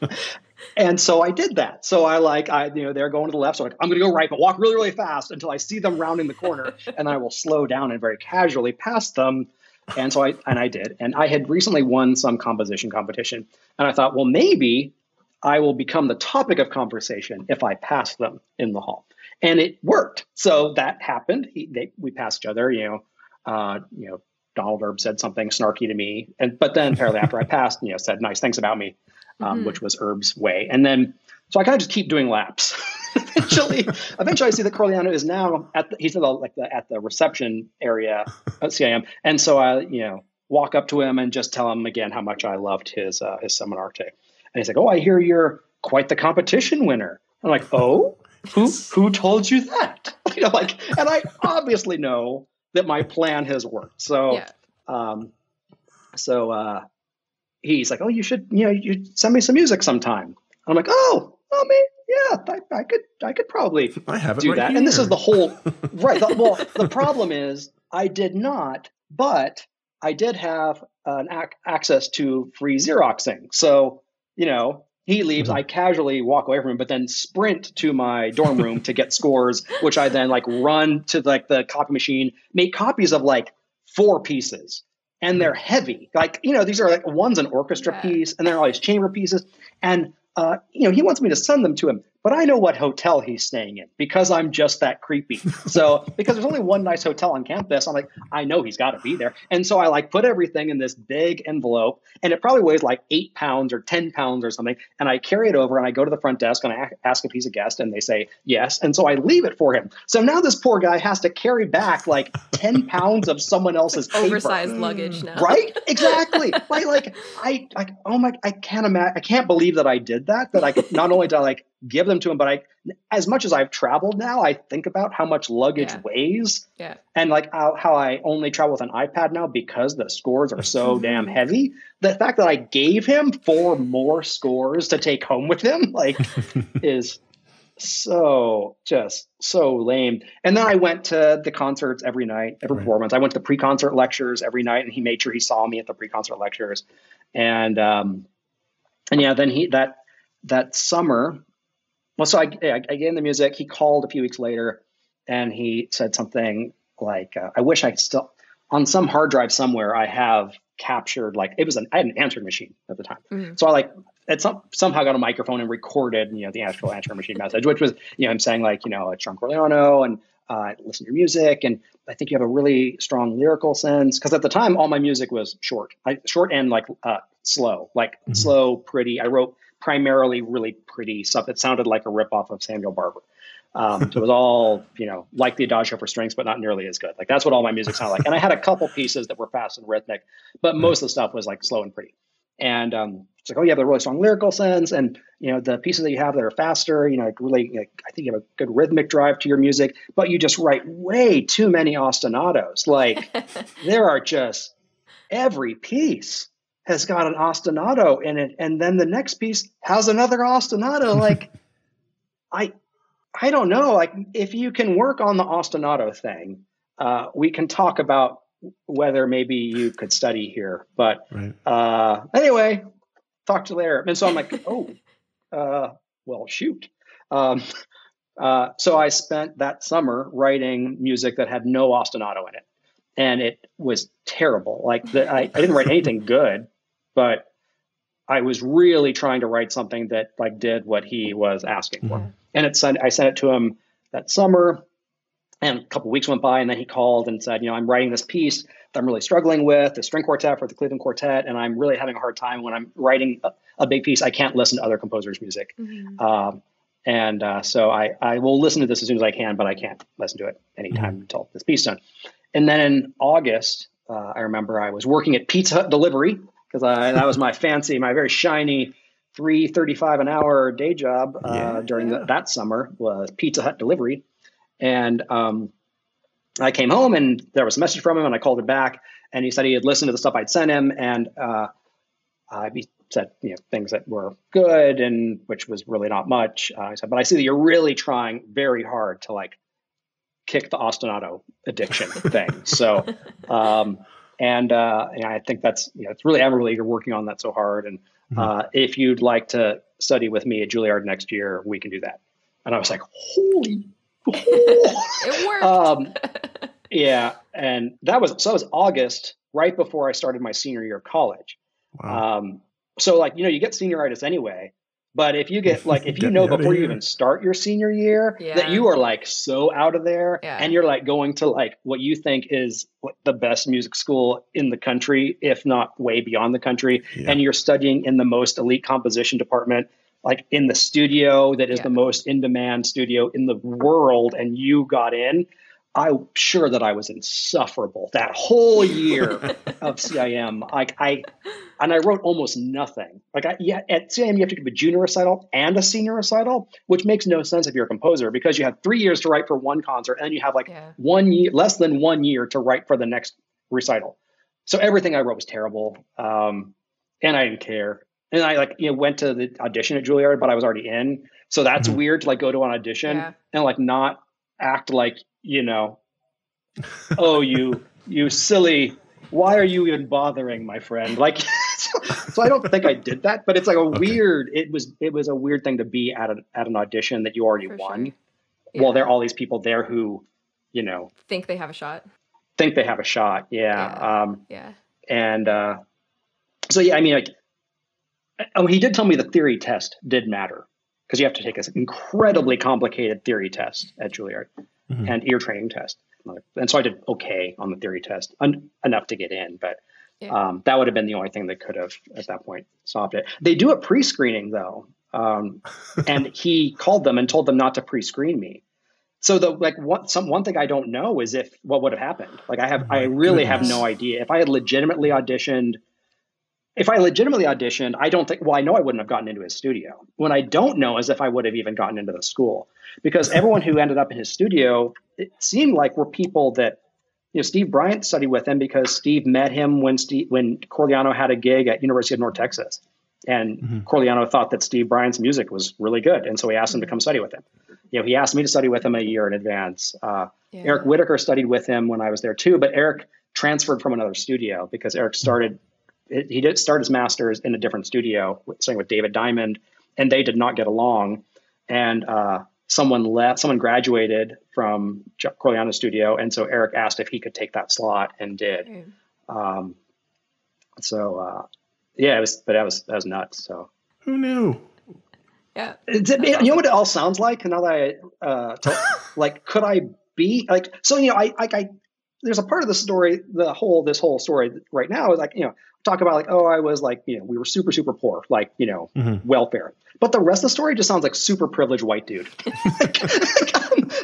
and so I did that. So I like, I, you know, they're going to the left. So I'm, like, I'm going to go right, but walk really, really fast until I see them rounding the corner and I will slow down and very casually pass them. And so I, and I did. And I had recently won some composition competition. And I thought, well, maybe I will become the topic of conversation if I pass them in the hall. And it worked. So that happened. He, they, we passed each other, you know, uh, you know, Donald Erb said something snarky to me. And, but then apparently after I passed, you know, said nice things about me, um, mm-hmm. which was Erb's way. And then, so I kind of just keep doing laps. eventually, eventually I see that Corigliano is now at the, he's at the, like the, at the reception area at CIM. And so I, you know, walk up to him and just tell him again how much I loved his, uh, his seminar today. And he's like, "Oh, I hear you're quite the competition winner." I'm like, "Oh, who who told you that?" you know, like, and I obviously know that my plan has worked. So, yeah. um, so uh, he's like, "Oh, you should, you know, you send me some music sometime." I'm like, "Oh, oh, me, yeah, I, I, could, I could probably I have do right that." Here. And this is the whole right. The, well, the problem is I did not, but I did have an ac- access to free Xeroxing. So you know, he leaves. Mm-hmm. I casually walk away from him, but then sprint to my dorm room to get scores, which I then like run to like the copy machine, make copies of like four pieces. And they're heavy. Like, you know, these are like one's an orchestra yeah. piece and then all these chamber pieces. And uh, you know, he wants me to send them to him, but I know what hotel he's staying in because I'm just that creepy. So because there's only one nice hotel on campus, I'm like, I know he's got to be there. And so I like put everything in this big envelope, and it probably weighs like eight pounds or ten pounds or something. And I carry it over, and I go to the front desk and I ask if he's a guest, and they say yes. And so I leave it for him. So now this poor guy has to carry back like ten pounds of someone else's like oversized luggage now, right? Exactly. like like I like oh my, I can't imagine. I can't believe that I did that. That I could not only did I like give them to him. But I, as much as I've traveled now, I think about how much luggage yeah. weighs. Yeah. And like how, how I only travel with an iPad now because the scores are so damn heavy. The fact that I gave him four more scores to take home with him, like, is so just so lame. And then I went to the concerts every night, every right. performance. I went to the pre-concert lectures every night, and he made sure he saw me at the pre-concert lectures. And um, and yeah, then he that that summer. Well, so I, I, I gave him the music. He called a few weeks later, and he said something like, uh, "I wish I could still on some hard drive somewhere I have captured like it was an I had an answering machine at the time. Mm-hmm. So I like it some, somehow got a microphone and recorded you know the actual answering machine message, which was you know I'm saying like you know it's John Corigliano and uh, listen to your music and I think you have a really strong lyrical sense because at the time all my music was short, I, short and like uh, slow, like mm-hmm. slow, pretty. I wrote primarily really pretty stuff that sounded like a ripoff of Samuel Barber. Um, so it was all, you know, like the Adagio for strings, but not nearly as good. Like that's what all my music sounded like. And I had a couple pieces that were fast and rhythmic, but most of the stuff was like slow and pretty. And um, it's like, oh, you have a really strong lyrical sense, and you know the pieces that you have that are faster. You know, like really, like, I think you have a good rhythmic drive to your music, but you just write way too many ostinatos. Like there are just every piece has got an ostinato in it, and then the next piece has another ostinato. Like I I don't know. Like, if you can work on the ostinato thing, uh, we can talk about whether maybe you could study here. But right. uh, anyway, talk to you later. And so I'm like, oh, uh, well, shoot. Um, uh, so I spent that summer writing music that had no ostinato in it, and it was terrible. Like, the, I, I didn't write anything good, but I was really trying to write something that like did what he was asking for. Mm-hmm. And it sent, I sent it to him that summer. And a couple weeks went by, and then he called and said, "You know, I'm writing this piece that I'm really struggling with, the string quartet for the Cleveland Quartet, and I'm really having a hard time when I'm writing a, a big piece. I can't listen to other composers' music, mm-hmm. um, and uh, so I I will listen to this as soon as I can, but I can't listen to it anytime mm-hmm. until this piece done. And then in August, uh, I remember I was working at Pizza Hut delivery because that was my fancy, my very shiny three thirty-five an hour day job uh, yeah. during the, that summer was Pizza Hut delivery, and um, I came home and there was a message from him, and I called him back, and he said he had listened to the stuff I'd sent him, and uh, he said you know things that were good and which was really not much. Uh, I said, but I see that you're really trying very hard to like kick the ostinato addiction thing. So. Um, and, uh, and I think that's you know it's really admirable you're working on that so hard. And mm-hmm. uh, if you'd like to study with me at Juilliard next year, we can do that. And I was like, holy, it worked. Um, yeah, and that was so. It was August, right before I started my senior year of college. Wow. Um, so like you know you get senioritis anyway, but if you get like if you know before you even start your senior year yeah. that you are like so out of there yeah. and you're like going to like what you think is the best music school in the country, if not way beyond the country, yeah. and you're studying in the most elite composition department, like in the studio that is the most in demand studio in the world, and you got in, I'm sure that I was insufferable that whole year of CIM. Like I, and I wrote almost nothing. Like I, yeah, at CIM you have to give a junior recital and a senior recital, which makes no sense if you're a composer because you have three years to write for one concert and you have like yeah. one year, less than one year to write for the next recital. So everything I wrote was terrible, um, and I didn't care. And I like you know went to the audition at Juilliard, but I was already in. So that's mm-hmm. weird to like go to an audition yeah. and like not act like you know, oh, you, you silly, why are you even bothering, my friend? Like, so I don't think I did that, but it's like a okay. weird, it was, it was a weird thing to be at, a, at an audition that you already For won. Sure. Yeah. Well, there are all these people there who, you know, think they have a shot. Think they have a shot. Yeah. Yeah. Um, yeah. And, uh, so yeah, I mean, like, oh, he did tell me the theory test did matter because you have to take this incredibly complicated theory test at Juilliard mm-hmm. and ear training test. And so I did okay on the theory test, un- enough to get in, but yeah. um, that would have been the only thing that could have at that point stopped it. They do a pre-screening though, um, and he called them and told them not to pre-screen me. So the like one some one thing I don't know is if what would have happened. Like I have oh I really goodness. have no idea. If I had legitimately auditioned if I legitimately auditioned, I don't think, well, I know I wouldn't have gotten into his studio. What I don't know is if I would have even gotten into the school because everyone who ended up in his studio, it seemed like were people that, you know, Steve Bryant studied with him because Steve met him when Steve, when Corigliano had a gig at University of North Texas. And mm-hmm. Corigliano thought that Steve Bryant's music was really good. And so he asked him to come study with him. you know, he asked me to study with him a year in advance. Uh, yeah. Eric Whitacre studied with him when I was there too, but Eric transferred from another studio because Eric started. He did start his masters in a different studio, studying with David Diamond, and they did not get along. And uh, someone left, someone graduated from Corigliano's studio, and so Eric asked if he could take that slot, and did. Um, so uh, yeah, it was, but that was that was nuts. So who knew? Yeah. you know what it all sounds like now that I, uh, like, could I be like, so, you know, I, I, I, there's a part of the story, the whole, this whole story right now is like, you know, talk about like, oh, I was like, you know, we were super, super poor, like, you know, mm-hmm. welfare. But the rest of the story just sounds like super privileged white dude. like,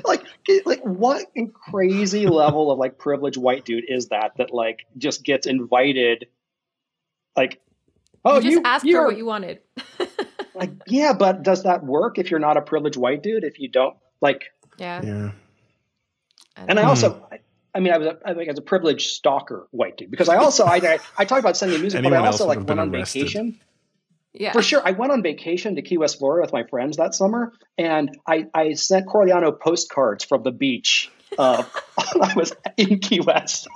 like, like, what crazy level of like privileged white dude is that that like just gets invited? Like, oh, you just you, asked for what you wanted. like, yeah, but does that work if you're not a privileged white dude? If you don't like, yeah, yeah. And I also, I, I mean, I was a, I think as a privileged stalker white dude because I also I I, I talked about sending music, but I also like went on arrested. vacation. Yeah. For sure. I went on vacation to Key West, Florida with my friends that summer, and I, I sent Corigliano postcards from the beach. Uh, I was in Key West.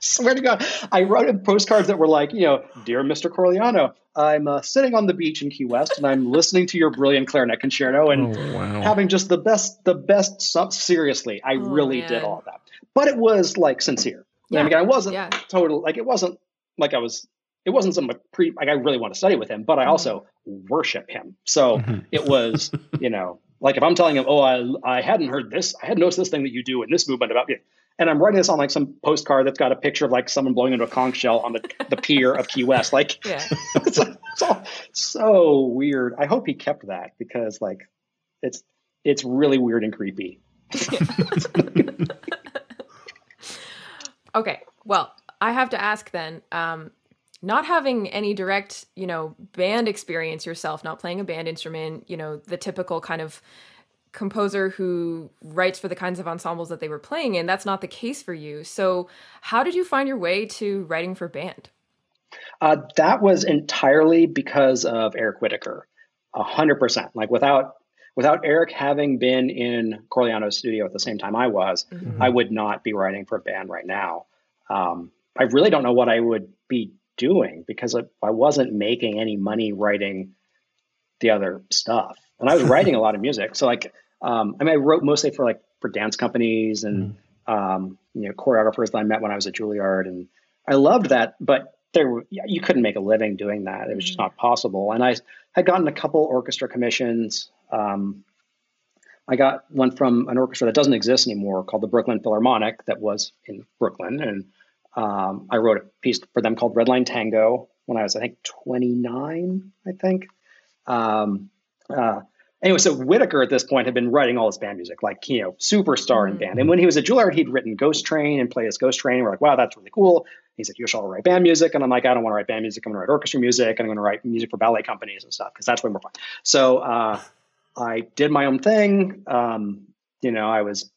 Swear to God, I wrote him postcards that were like, you know, dear Mr. Corigliano, I'm uh, sitting on the beach in Key West and I'm listening to your brilliant clarinet concerto and oh, wow. having just the best, the best. Seriously, I oh, really man. did all of that, but it was like sincere. Yeah. And again, I wasn't yeah. total like it wasn't like I was. It wasn't some pre like I really want to study with him, but I also mm-hmm. worship him. So mm-hmm. it was, you know, like if I'm telling him, oh, I I hadn't heard this, I hadn't noticed this thing that you do in this movement about you and I'm writing this on like some postcard that's got a picture of like someone blowing into a conch shell on the, the pier of Key West. Like, yeah. it's, it's all so weird. I hope he kept that because like it's it's really weird and creepy. okay, well, I have to ask then. Um, not having any direct, you know, band experience yourself, not playing a band instrument, you know, the typical kind of composer who writes for the kinds of ensembles that they were playing in that's not the case for you. So how did you find your way to writing for band? Uh, that was entirely because of eric whitacre 100% like without without eric having been in corigliano's studio at the same time i was mm-hmm. i would not be writing for a band right now. Um, i really don't know what i would be doing because i wasn't making any money writing the other stuff and I was writing a lot of music. So like, um, I mean, I wrote mostly for like for dance companies and mm. um, you know choreographers that I met when I was at Juilliard, and I loved that. But there, were, you couldn't make a living doing that. It was just mm. not possible. And I had gotten a couple orchestra commissions. Um, I got one from an orchestra that doesn't exist anymore called the Brooklyn Philharmonic that was in Brooklyn, and um, I wrote a piece for them called Redline Tango when I was I think 29, I think. Um, uh, anyway, so Whitacre at this point had been writing all his band music, like you know, superstar in band. And when he was at Juilliard, he'd written Ghost Train and played as Ghost Train. We're like, wow, that's really cool. He's like, you should all write band music, and I'm like, I don't want to write band music. I'm going to write orchestra music, and I'm going to write music for ballet companies and stuff because that's way more fun. So uh, I did my own thing. Um, you know, I was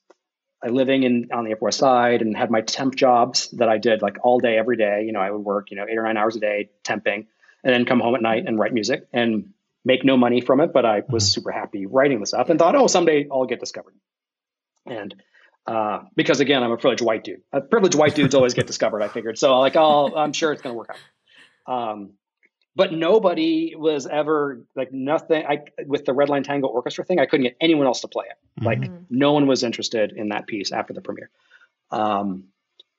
I living in on the Upper West Side and had my temp jobs that I did like all day, every day. You know, I would work, you know, eight or nine hours a day temping, and then come home at night and write music. And make no money from it, but I was mm-hmm. super happy writing the stuff and thought, oh, someday I'll get discovered. And uh, because again, I'm a privileged white dude. A privileged white dudes always get discovered. I figured so. Like, oh, I'm sure it's going to work out. Um, but nobody was ever like nothing. I with the Redline Tango Orchestra thing, I couldn't get anyone else to play it. Mm-hmm. Like, no one was interested in that piece after the premiere. Um,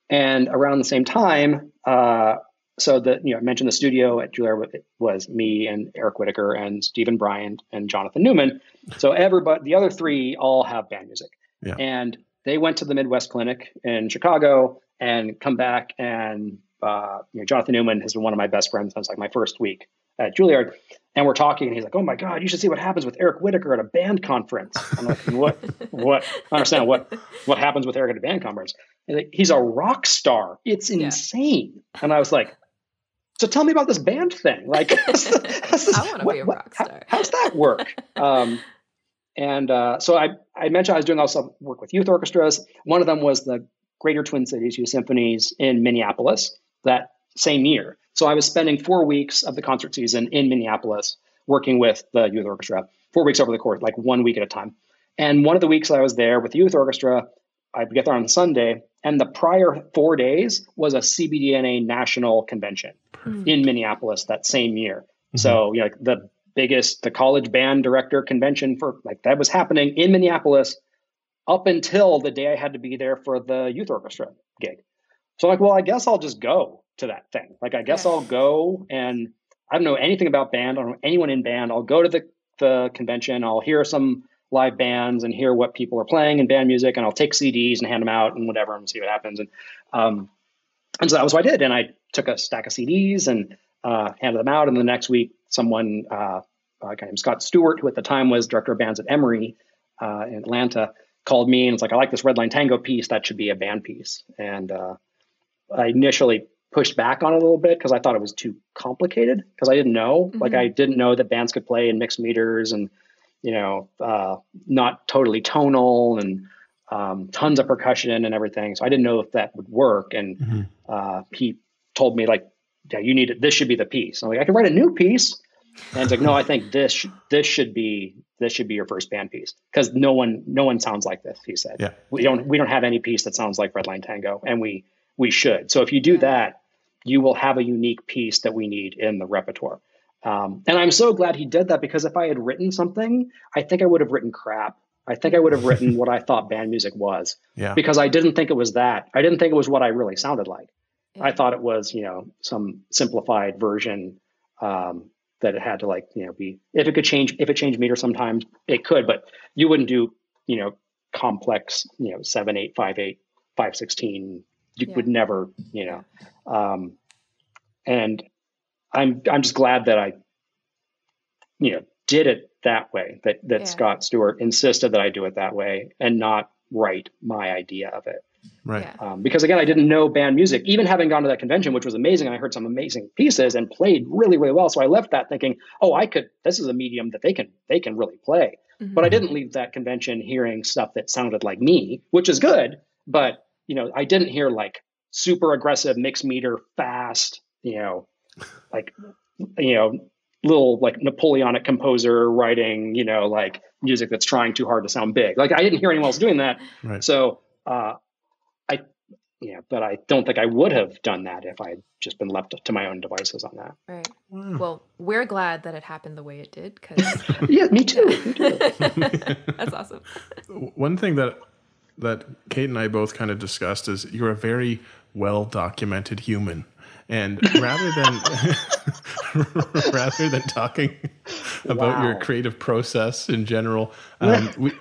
and around the same time, uh, so the you know I mentioned the studio at Juilliard was me and Eric Whitacre and Steven Bryant and Jonathan Newman. So everybody, the other three all have band music, yeah. and they went to the Midwest Clinic in Chicago and come back and uh, you know Jonathan Newman has been one of my best friends since like my first week at Juilliard, and we're talking and he's like, "Oh my God, you should see what happens with Eric Whitacre at a band conference." I'm like, "What? what? I understand what what happens with Eric at a band conference." He's, like, he's a rock star. It's insane. Yeah. And I was like, so tell me about this band thing. Like, how's this, I want to be a rock star. How, how's that work? um, and uh, so I, I mentioned I was doing also work with youth orchestras. One of them was the Greater Twin Cities Youth Symphonies in Minneapolis that same year. So I was spending four weeks of the concert season in Minneapolis working with the youth orchestra, four weeks over the course, like one week at a time. And one of the weeks I was there with the youth orchestra, I'd get there on Sunday, and the prior four days was a CBDNA national convention mm-hmm. in Minneapolis that same year. Mm-hmm. So, you know, like the biggest, the college band director convention for like that was happening in Minneapolis up until the day I had to be there for the youth orchestra gig. So, I'm like, well, I guess I'll just go to that thing. Like, I guess yeah. I'll go and I don't know anything about band. I don't know anyone in band. I'll go to the, the convention. I'll hear some live bands and hear what people are playing and band music, and I'll take CDs and hand them out and whatever and see what happens. And um, and so that was what I did. And I took a stack of CDs and uh, handed them out. And the next week, someone, uh, a guy named Scott Stewart, who at the time was director of bands at Emory uh, in Atlanta, called me and was like, "I like this Red Line Tango piece. That should be a band piece." And uh, I initially pushed back on it a little bit because I thought it was too complicated because I didn't know. Mm-hmm. Like I didn't know that bands could play in mixed meters and you know, uh, not totally tonal and um, tons of percussion and everything. So I didn't know if that would work. And mm-hmm. uh, he told me like, yeah, you need it. This should be the piece. I'm like, I can write a new piece. And it's like, no, I think this this should be this should be your first band piece because no one no one sounds like this. He said, yeah. we don't we don't have any piece that sounds like Redline Tango, and we we should. So if you do that, you will have a unique piece that we need in the repertoire. Um, and I'm so glad he did that because if I had written something, I think I would have written crap. I think I would have written what I thought band music was. Yeah. Because I didn't think it was that. I didn't think it was what I really sounded like. Yeah. I thought it was, you know, some simplified version um, that it had to like, you know, be if it could change if it changed meter sometimes it could, but you wouldn't do, you know, complex, you know, seven, eight, five, eight, five, sixteen. You yeah. would never, you know. Um, and I'm I'm just glad that I, you know, did it that way. That that yeah. Scott Stewart insisted that I do it that way and not write my idea of it. Right. Um, because again, I didn't know band music. Even having gone to that convention, which was amazing, and I heard some amazing pieces and played really, really well. So I left that thinking, oh, I could. This is a medium that they can they can really play. Mm-hmm. But I didn't leave that convention hearing stuff that sounded like me, which is good. But you know, I didn't hear like super aggressive mix meter, fast, you know, like you know little like Napoleonic composer writing, you know, like music that's trying too hard to sound big. Like I didn't hear anyone else doing that. Right. So uh, I, yeah, but I don't think I would have done that if I had just been left to my own devices on that. Right. Wow. Well, we're glad that it happened the way it did. Cause yeah, me too. me too. that's awesome. One thing that that Kate and I both kind of discussed is you're a very well documented human. And rather than rather than talking about wow. your creative process in general, um, we,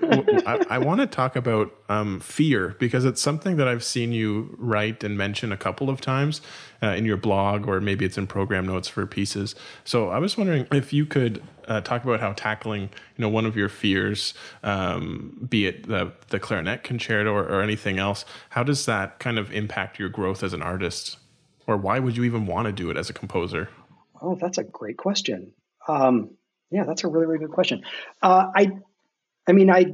I, I want to talk about um, fear because it's something that I've seen you write and mention a couple of times uh, in your blog, or maybe it's in program notes for pieces. So I was wondering if you could uh, talk about how tackling, you know, one of your fears, um, be it the the clarinet concerto or, or anything else, how does that kind of impact your growth as an artist? Or why would you even want to do it as a composer? Oh, that's a great question. Um, yeah, that's a really, really good question. Uh, I, I mean, I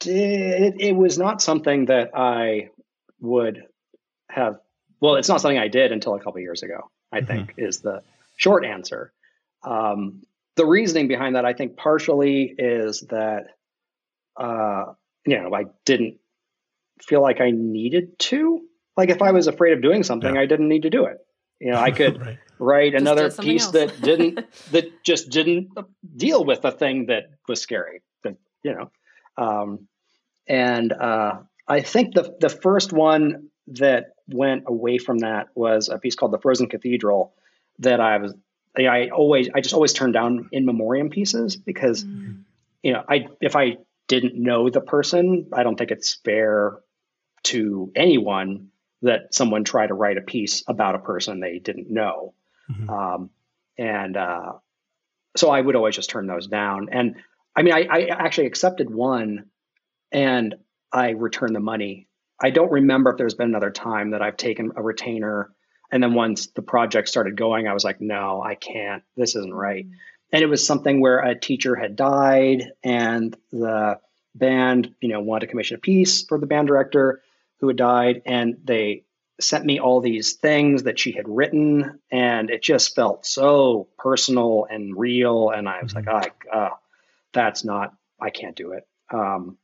did. It, was not something that I would have. Well, it's not something I did until a couple years ago. I mm-hmm. think is the short answer. Um, the reasoning behind that, I think, partially is that, uh, you know, I didn't feel like I needed to. Like if I was afraid of doing something, yeah. I didn't need to do it. You know, I could right. write just another piece that didn't that just didn't deal with the thing that was scary. That you know, um, and uh, I think the the first one that went away from that was a piece called "The Frozen Cathedral" that I was I always I just always turned down in memoriam pieces because mm. you know I if I didn't know the person, I don't think it's fair to anyone that someone tried to write a piece about a person they didn't know. Mm-hmm. Um, and uh, so I would always just turn those down. And I mean, I, I, actually accepted one and I returned the money. I don't remember if there's been another time that I've taken a retainer. And then once the project started going, I was like, no, I can't. This isn't right. Mm-hmm. And it was something where a teacher had died and the band, you know, wanted to commission a piece for the band director who had died, and they sent me all these things that she had written, and it just felt so personal and real. And I was mm-hmm. like, oh, uh, that's not, I can't do it. Um,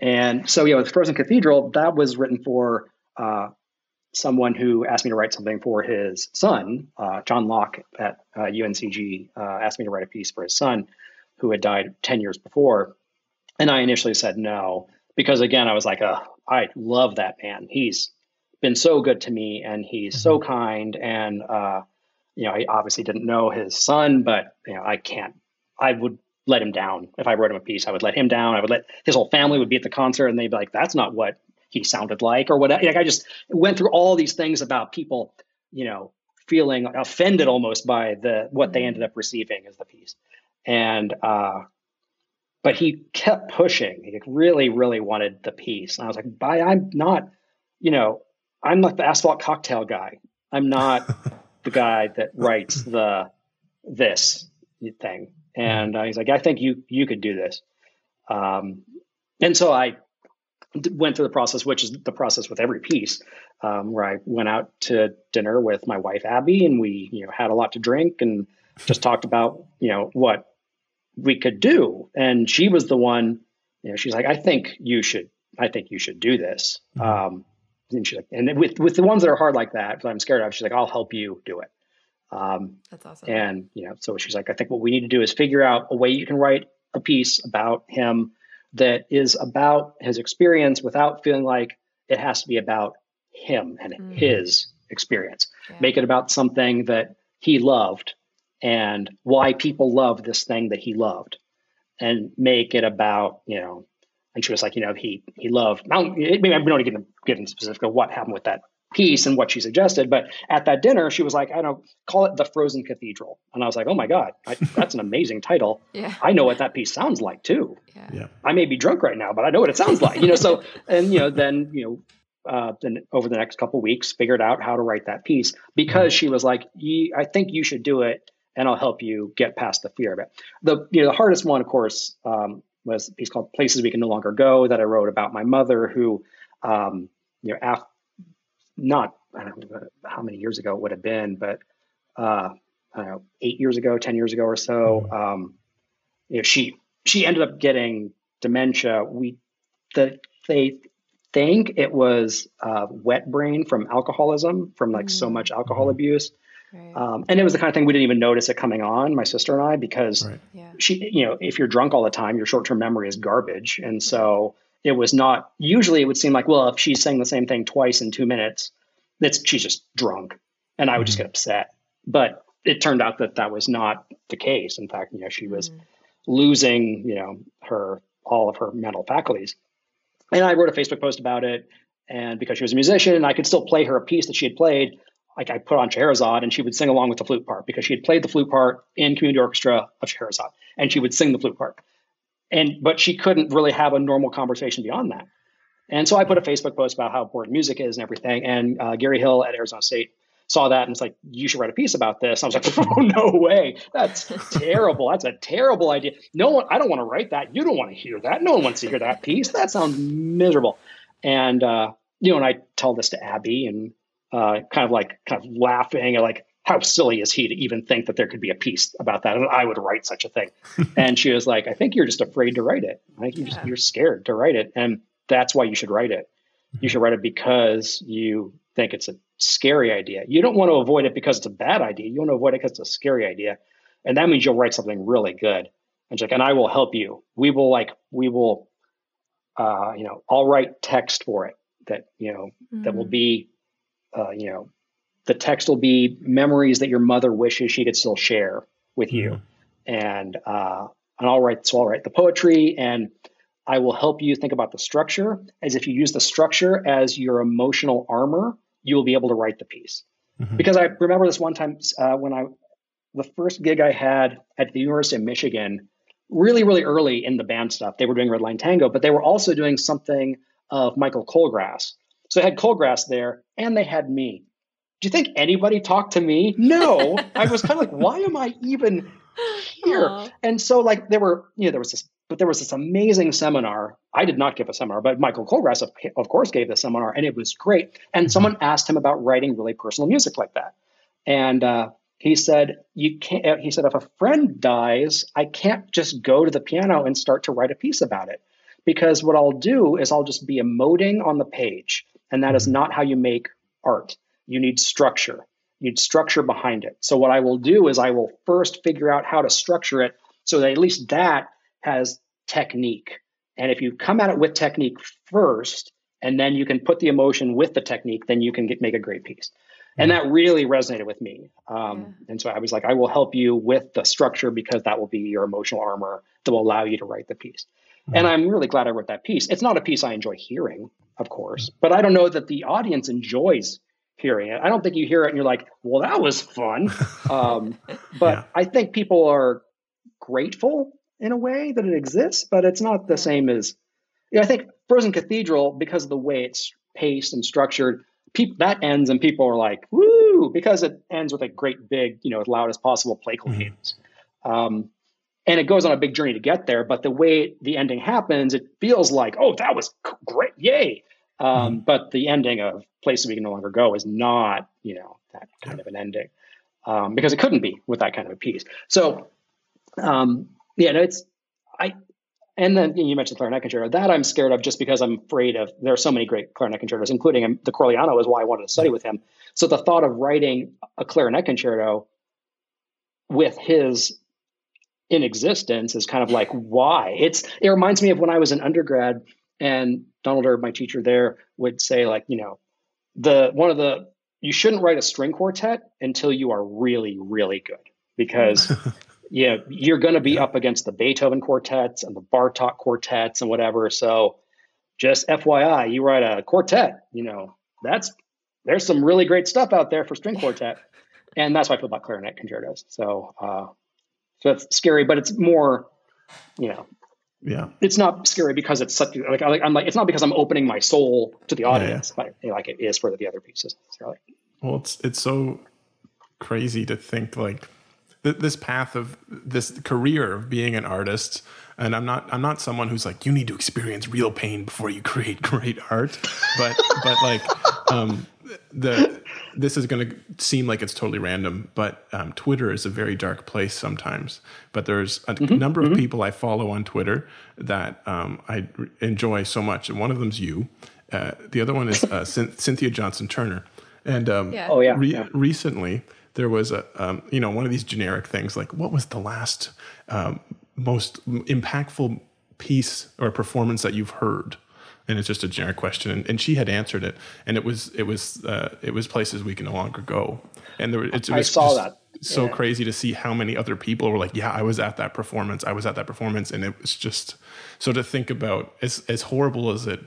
and so, yeah, with Frozen Cathedral, that was written for uh, someone who asked me to write something for his son. Uh, John Locke at uh, UNCG uh, asked me to write a piece for his son, who had died 10 years before. And I initially said no, because again, I was like, oh, I love that man. He's been so good to me and he's mm-hmm. so kind. And, uh, you know, I obviously didn't know his son, but, you know, I can't, I would let him down. If I wrote him a piece, I would let him down. I would let his whole family would be at the concert and they'd be like, that's not what he sounded like or whatever. Like I just went through all these things about people, you know, feeling offended almost by the what they ended up receiving as the piece. And uh but he kept pushing. He really, really wanted the piece. And I was like, "Bye, I'm not, you know, I'm like the asphalt cocktail guy. I'm not the guy that writes the this thing." And uh, he's like, "I think you you could do this." Um, and so I went through the process, which is the process with every piece, um, where I went out to dinner with my wife Abby, and we you know had a lot to drink and just talked about you know what we could do. And she was the one, you know, she's like, I think you should, I think you should do this. Mm-hmm. Um, and she's like, and with with the ones that are hard like that, that I'm scared of, she's like, I'll help you do it. Um, That's awesome. And you know, so she's like, I think what we need to do is figure out a way you can write a piece about him that is about his experience without feeling like it has to be about him and mm-hmm. his experience. Yeah. Make it about something that he loved and why people love this thing that he loved and make it about, you know, and she was like, you know, he he loved. Now, maybe I'm not even getting specific of what happened with that piece and what she suggested, but at that dinner, she was like, I don't call it the Frozen Cathedral, and I was like, oh my god, I, that's an amazing title. yeah. I know what that piece sounds like too. Yeah. yeah. I may be drunk right now, but I know what it sounds like. You know, so and you know, then you know. Uh, then over the next couple weeks, figured out how to write that piece because she was like, "I think you should do it and I'll help you get past the fear of it. The you know the hardest one, of course, um, was a piece called "Places We Can No Longer Go" that I wrote about my mother, who um, you know, af- not I don't know how many years ago it would have been, but uh, I don't know, eight years ago, ten years ago or so. Mm-hmm. Um, you know, she she ended up getting dementia. We the they think it was uh, wet brain from alcoholism, from like mm-hmm. so much alcohol abuse. Right. Um, and it was the kind of thing we didn't even notice it coming on, my sister and I, because right. yeah. she, you know, if you're drunk all the time, your short term memory is garbage. And so it was not, usually it would seem like, well, if she's saying the same thing twice in two minutes, that's, she's just drunk. And I would mm-hmm. just get upset. But it turned out that that was not the case. In fact, you know, she was mm-hmm. losing, you know, her, all of her mental faculties. And I wrote a Facebook post about it. And because she was a musician, I could still play her a piece that she had played like I put on Scheherazade and she would sing along with the flute part because she had played the flute part in community orchestra of Scheherazade and she would sing the flute part. And but she couldn't really have a normal conversation beyond that. And so I put a Facebook post about how important music is and everything. And uh, Gary Hill at Arizona State saw that and it's like, you should write a piece about this. And I was like, oh no way. That's terrible. That's a terrible idea. No one I don't want to write that. You don't want to hear that. No one wants to hear that piece. That sounds miserable. And uh, you know, and I tell this to Abby and uh, kind of like kind of laughing or like how silly is he to even think that there could be a piece about that and I would write such a thing. and she was like, I think you're just afraid to write it. I think you just, you're scared to write it, and that's why you should write it. You should write it because you think it's a scary idea. You don't want to avoid it because it's a bad idea. You want to avoid it because it's a scary idea, and that means you'll write something really good. And she's like, and I will help you. We will like we will, uh, you know, I'll write text for it that you know mm. that will mm. be uh, you know, the text will be memories that your mother wishes she could still share with you. Mm-hmm. And uh, and I'll write so I'll write the poetry and I will help you think about the structure as if you use the structure as your emotional armor, you will be able to write the piece. Mm-hmm. Because I remember this one time uh, when I the first gig I had at the University of Michigan, really, really early in the band stuff, they were doing Redline Tango, but they were also doing something of Michael Colgrass, so they had Colgrass there and they had me. Do you think anybody talked to me? No. I was kind of like, why am I even here? Aww. And so like there were, you know, there was this, but there was this amazing seminar. I did not give a seminar, but Michael Colgrass, of, of course, gave the seminar and it was great. And someone asked him about writing really personal music like that. And uh, he said, "You can't." Uh, he said, "If a friend dies, I can't just go to the piano and start to write a piece about it, because what I'll do is I'll just be emoting on the page, and that is mm-hmm. not how you make art. You need structure. You need structure behind it. So what I will do is I will first figure out how to structure it so that at least that has technique. And if you come at it with technique first, and then you can put the emotion with the technique, then you can get, make a great piece." and that really resonated with me um, yeah. and so i was like i will help you with the structure because that will be your emotional armor that will allow you to write the piece mm-hmm. and i'm really glad i wrote that piece it's not a piece i enjoy hearing of course but i don't know that the audience enjoys hearing it. I don't think you hear it and you're like well that was fun. Um, but yeah. i think people are grateful in a way that it exists but it's not the same as you know, i think frozen cathedral because of the way it's paced and structured people that ends and people are like woo because it ends with a great big you know as loud as possible playful mm-hmm. cadence um, and it goes on a big journey to get there but the way the ending happens it feels like oh that was great yay um, mm-hmm. but the ending of places we can no longer go is not you know that kind of an ending um, because it couldn't be with that kind of a piece so um, yeah no, it's i and then you mentioned clarinet concerto. That I'm scared of just because I'm afraid of. There are so many great clarinet concertos, including the Corigliano, is why I wanted to study with him. So the thought of writing a clarinet concerto with his in existence is kind of like why. It's it reminds me of when I was an undergrad and Donald Erb, my teacher there, would say like you know the one of the you shouldn't write a string quartet until you are really really good because you know, you're going to be up against the Beethoven quartets and the Bartok quartets and whatever. So just FYI, you write a quartet, you know, that's there's some really great stuff out there for string quartet. And that's why I feel about clarinet concertos. So, uh, so it's scary, but it's more, you know, yeah, it's not scary because it's such like, I'm like, it's not because I'm opening my soul to the audience, yeah, yeah. but like it is for the other pieces. Necessarily. Well, it's, it's so crazy to think like, this path of this career of being an artist and i'm not i'm not someone who's like you need to experience real pain before you create great art but but like um the this is going to seem like it's totally random but um, twitter is a very dark place sometimes but there's a mm-hmm, number mm-hmm. of people i follow on twitter that um, i enjoy so much and one of them's you uh, the other one is uh, cynthia johnson turner and um, yeah. oh yeah, re- yeah. recently there was a um, you know one of these generic things like what was the last um, most impactful piece or performance that you've heard and it's just a generic question and, and she had answered it and it was it was uh, it was places we can no longer go and there it, it was I saw that so yeah. crazy to see how many other people were like yeah I was at that performance I was at that performance and it was just so to think about as as horrible as it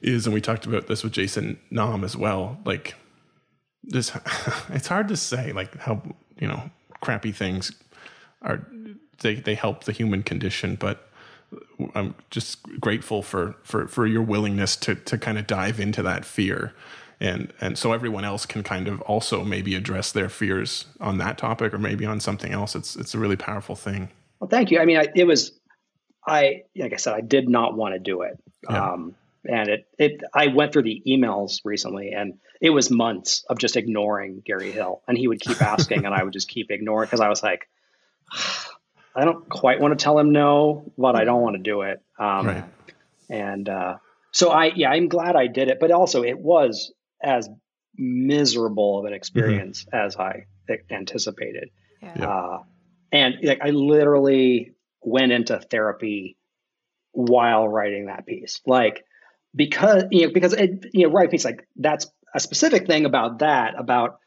is and we talked about this with Jason Nahm as well like this it's hard to say like how you know crappy things are they they help the human condition but i'm just grateful for for for your willingness to to kind of dive into that fear. And and so everyone else can kind of also maybe address their fears on that topic or maybe on something else. It's it's a really powerful thing. Well thank you. I mean I, it was i like i said i did not want to do it. Yeah. um and it it I went through the emails recently and it was months of just ignoring Gary Hill and he would keep asking and I would just keep ignoring because I was like I don't quite want to tell him no but I don't want to do it um, right. and uh, so I yeah I'm glad I did it but also it was as miserable of an experience mm-hmm. as I anticipated yeah. uh, and like I literally went into therapy while writing that piece like because you know because it, you know right it's like that's a specific thing about that about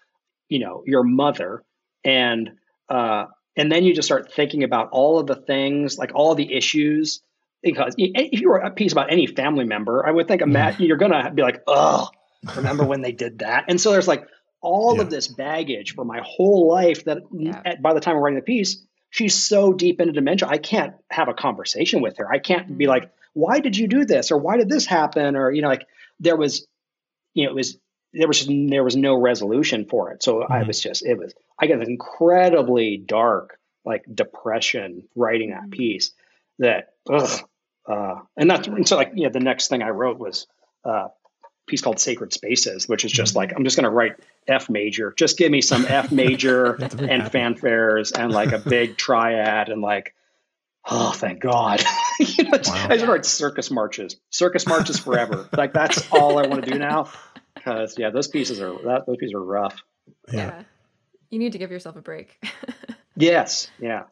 you know your mother and uh and then you just start thinking about all of the things like all the issues because if you were a piece about any family member i would think Matt, you're gonna be like oh remember when they did that and so there's like all yeah. of this baggage for my whole life that yeah. by the time i'm writing the piece she's so deep into dementia i can't have a conversation with her i can't be mm-hmm. like why did you do this or why did this happen or you know like there was you know it was there was just, there was no resolution for it so mm-hmm. i was just it was i got an incredibly dark like depression writing that mm-hmm. piece that ugh, uh, and that's and so like yeah the next thing i wrote was uh, piece called Sacred Spaces, which is just like I'm just going to write F major. Just give me some F major and fanfares and like a big triad and like oh thank God. you know, wow. I just write circus marches. Circus marches forever. like that's all I want to do now. Because yeah, those pieces are that, those pieces are rough. Yeah. yeah. You need to give yourself a break. yes. Yeah.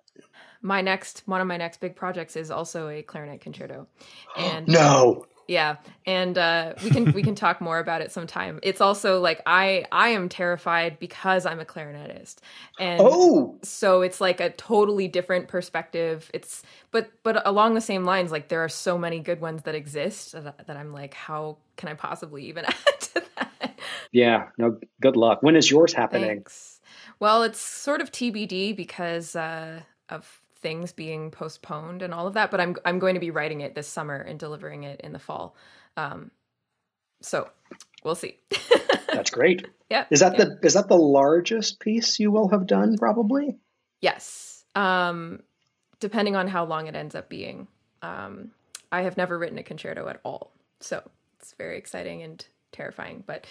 My next one of my next big projects is also a clarinet concerto. And no! Yeah and uh, we can we can talk more about it sometime. It's also like i i am terrified because i'm a clarinetist. And oh! so it's like a totally different perspective. It's but but along the same lines like there are so many good ones that exist that, that i'm like how can i possibly even add to that? Yeah no good luck. When is yours happening? Thanks. Well it's sort of tbd because uh, of things being postponed and all of that. But I'm I'm going to be writing it this summer and delivering it in the fall. Um, so we'll see. That's great. Yeah. Is that yeah. the is that the largest piece you will have done? Probably. Yes. Um, depending on how long it ends up being. Um, I have never written a concerto at all, so it's very exciting and terrifying. But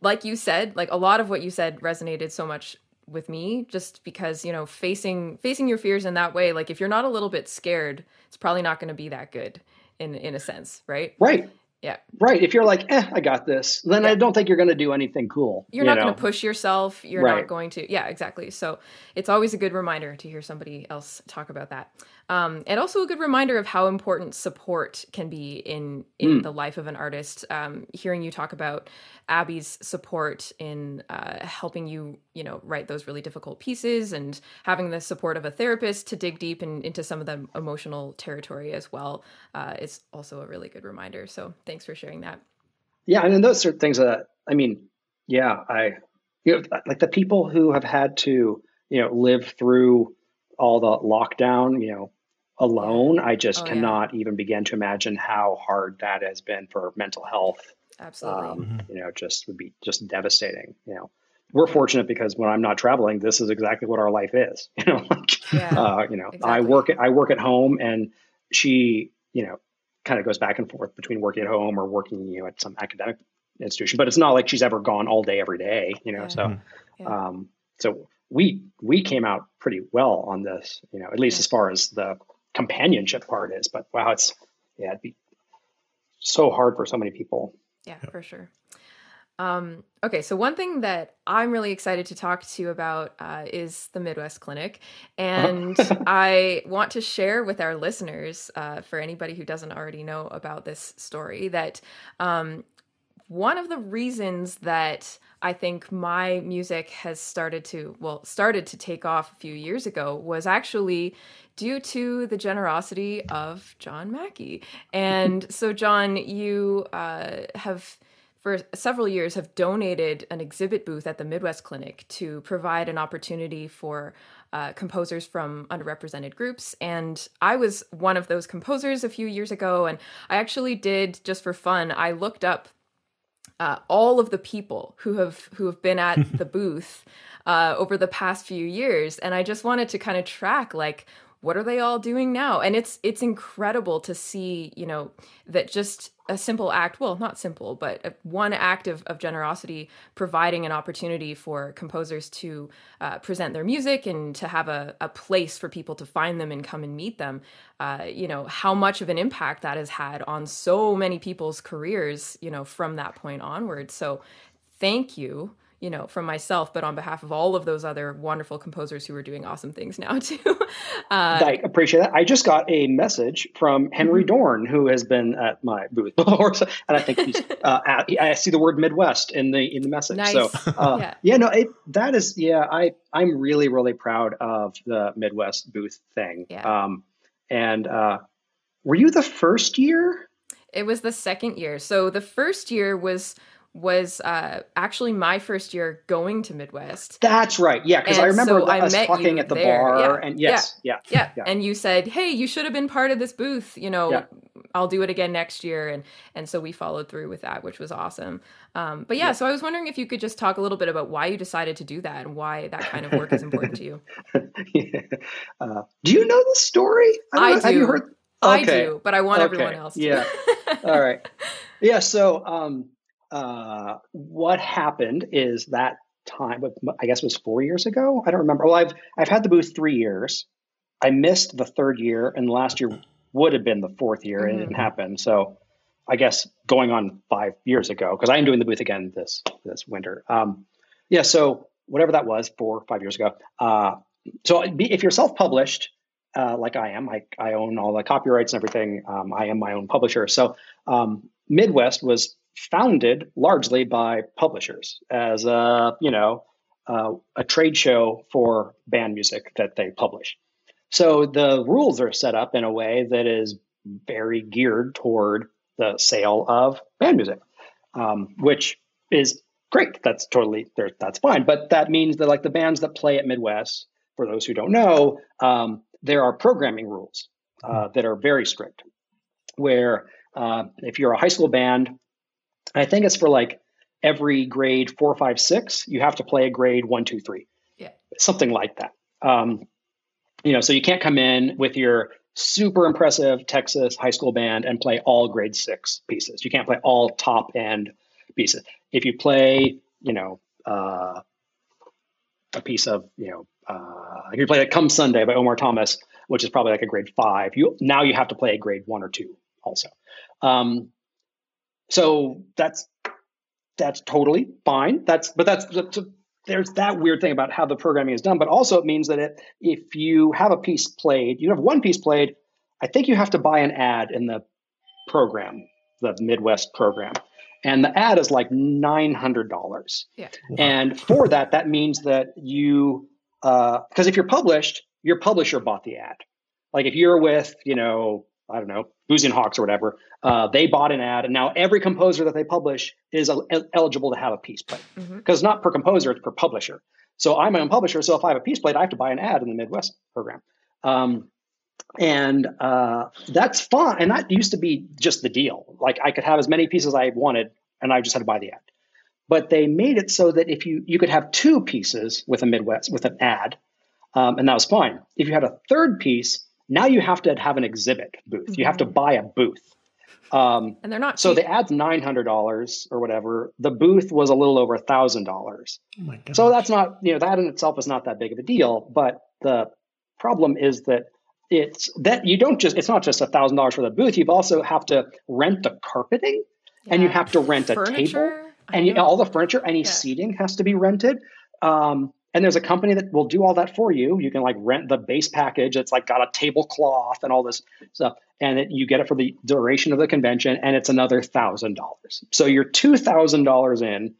like you said, like a lot of what you said resonated so much with me just because you know facing facing your fears in that way like if you're not a little bit scared it's probably not going to be that good in in a sense right? Right. Yeah. Right. If you're like eh i got this then yeah. i don't think you're going to do anything cool you're you not going to push yourself. You're right. not going to yeah exactly. So it's always a good reminder to hear somebody else talk about that um, and also a good reminder of how important support can be in in mm. the life of an artist. Um, hearing you talk about Abby's support in uh, helping you, you know, write those really difficult pieces, and having the support of a therapist to dig deep in, into some of the emotional territory as well, uh, is also a really good reminder. So thanks for sharing that. Yeah, and those are things that I mean, yeah, I you know, like the people who have had to, you know, live through all the lockdown, you know, alone, I just oh, cannot yeah. even begin to imagine how hard that has been for mental health. Absolutely. Um, mm-hmm. You know, just would be just devastating. You know, we're fortunate because when I'm not traveling, this is exactly what our life is. You know, like, yeah, uh, you know, exactly. I work at, I work at home and she, you know, kind of goes back and forth between working at home or working, you know, at some academic institution, but it's not like she's ever gone all day every day, you know, yeah. so, mm-hmm. yeah. um, so we, we came out pretty well on this, you know, at least as far as the companionship part is. But wow, it's yeah, it'd be so hard for so many people. Yeah, for sure. Um, okay, so one thing that I'm really excited to talk to you about uh, is the Midwest Clinic. And I want to share with our listeners, uh, for anybody who doesn't already know about this story, that um, one of the reasons that I think my music has started to, well, started to take off a few years ago was actually due to the generosity of John Mackey. And so, John, you uh, have for several years have donated an exhibit booth at the Midwest Clinic to provide an opportunity for uh, composers from underrepresented groups. And I was one of those composers a few years ago. And I actually did, just for fun, I looked up uh, all of the people who have who have been at the booth uh, over the past few years, and I just wanted to kind of track like what are they all doing now? And it's it's incredible to see you know that just a simple act well not simple but one act of, of generosity providing an opportunity for composers to uh, present their music and to have a, a place for people to find them and come and meet them. Uh, you know how much of an impact that has had on so many people's careers you know from that point onward. So thank you you know, from myself, but on behalf of all of those other wonderful composers who are doing awesome things now too. Uh, I appreciate that. I just got a message from Henry mm-hmm. Dorn, who has been at my booth before, and I think he's. Uh, at, I see the word Midwest in the in the message. Nice. So uh, yeah. yeah, no, it, that is yeah. I I'm really really proud of the Midwest booth thing. Yeah. Um, and uh, were you the first year? It was the second year. So the first year was was uh, actually my first year going to Midwest. That's right. Yeah, because I remember so us I talking at the there. bar, yeah. and yes, yeah, yeah, yeah, And you said, "Hey, you should have been part of this booth." You know, yeah. I'll do it again next year, and and so we followed through with that, which was awesome. Um, but yeah, so I was wondering if you could just talk a little bit about why you decided to do that and why that kind of work is important to you. uh, do you know the story? I, I do. Have you heard? Okay. I do, but I want okay. everyone else. To. Yeah. All right. Yeah. So. Um, uh, what happened is that time, I guess it was four years ago. I don't remember. Well, I've I've had the booth three years. I missed the third year, and last year would have been the fourth year, mm-hmm. and it didn't mm-hmm. happen. So, I guess going on five years ago, because I am doing the booth again this this winter. Um, yeah, so whatever that was, four five years ago. Uh, so if you're self-published, uh, like I am, I, I own all the copyrights and everything. Um, I am my own publisher. So um, Midwest was founded largely by publishers as a you know uh, a trade show for band music that they publish. So the rules are set up in a way that is very geared toward the sale of band music, um, which is great. That's totally that's fine. But that means that like the bands that play at Midwest, for those who don't know, um, there are programming rules uh, that are very strict. Where uh, if you're a high school band, I think it's for like every grade four, five, six, you have to play a grade one, two, three. Yeah. Something like that. Um, you know, so you can't come in with your super impressive Texas high school band and play all grade six pieces. You can't play all top end pieces. If you play, you know, uh, a piece of, you know, uh, if you play like Come Sunday by Omar Thomas, which is probably like a grade five, you now you have to play a grade one or two also. Um, so that's that's totally fine. That's but that's, that's there's that weird thing about how the programming is done. But also it means that it, if you have a piece played, you have one piece played. I think you have to buy an ad in the program, the Midwest program, and the ad is like nine hundred dollars. Yeah. And for that, that means that you because uh, if you're published, your publisher bought the ad. Like if you're with, you know, I don't know, Boosey and Hawkes or whatever, uh, they bought an ad, and now every composer that they publish is el- eligible to have a piece played because mm-hmm. not per composer, it's per publisher. So I'm my own publisher, so if I have a piece played, I have to buy an ad in the Midwest program, um, and uh, that's fine. And that used to be just the deal. Like I could have as many pieces as I wanted, and I just had to buy the ad. But they made it so that if you you could have two pieces with a Midwest with an ad, um, and that was fine. If you had a third piece, now you have to have an exhibit booth. Mm-hmm. You have to mm-hmm. buy a booth. Um, and they're not. So cheap. the ad's nine hundred dollars or whatever. The booth was a little over a thousand dollars. Oh so that's not you know that in itself is not that big of a deal. But the problem is that it's that you don't just it's not just a thousand dollars for the booth. You also have to rent the carpeting, yeah. and you have to rent furniture? a table, and you, all the furniture, any yeah. seating has to be rented. Um, and there's a company that will do all that for you. You can like rent the base package. It's like got a tablecloth and all this stuff, and it, you get it for the duration of the convention, and it's another thousand dollars. So you're two thousand dollars in,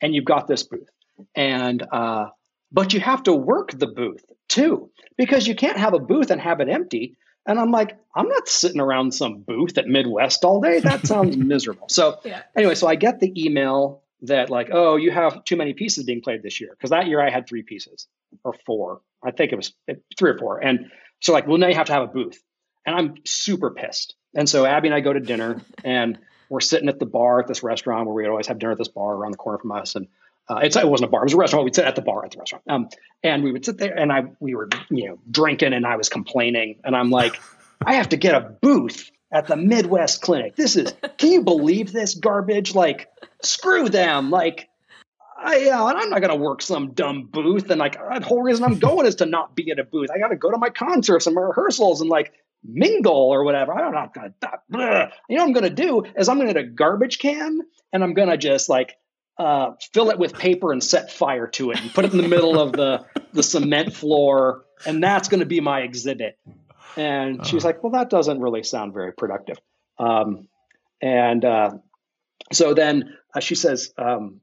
and you've got this booth, and uh, but you have to work the booth too because you can't have a booth and have it empty. And I'm like, I'm not sitting around some booth at Midwest all day. That sounds miserable. So yeah. anyway, so I get the email that like, oh, you have too many pieces being played this year. Because that year I had three pieces or four. I think it was three or four. And so like, well, now you have to have a booth. And I'm super pissed. And so Abby and I go to dinner and we're sitting at the bar at this restaurant where we always have dinner at this bar around the corner from us. And uh, it wasn't a bar; it was a restaurant. We'd sit at the bar at the restaurant, um, and we would sit there, and I we were you know drinking, and I was complaining, and I'm like, I have to get a booth at the Midwest Clinic. This is, can you believe this garbage? Like, screw them. Like, I, yeah, I'm not going to work some dumb booth. And like, the whole reason I'm going is to not be at a booth. I got to go to my concerts and my rehearsals and like mingle or whatever. I'm not going to, you know I'm going to do is I'm going to a garbage can and I'm going to just like, uh, fill it with paper and set fire to it and put it in the middle of the, the cement floor. And that's going to be my exhibit. And she's uh-huh. like, well, that doesn't really sound very productive. Um, and uh, so then uh, she says, um,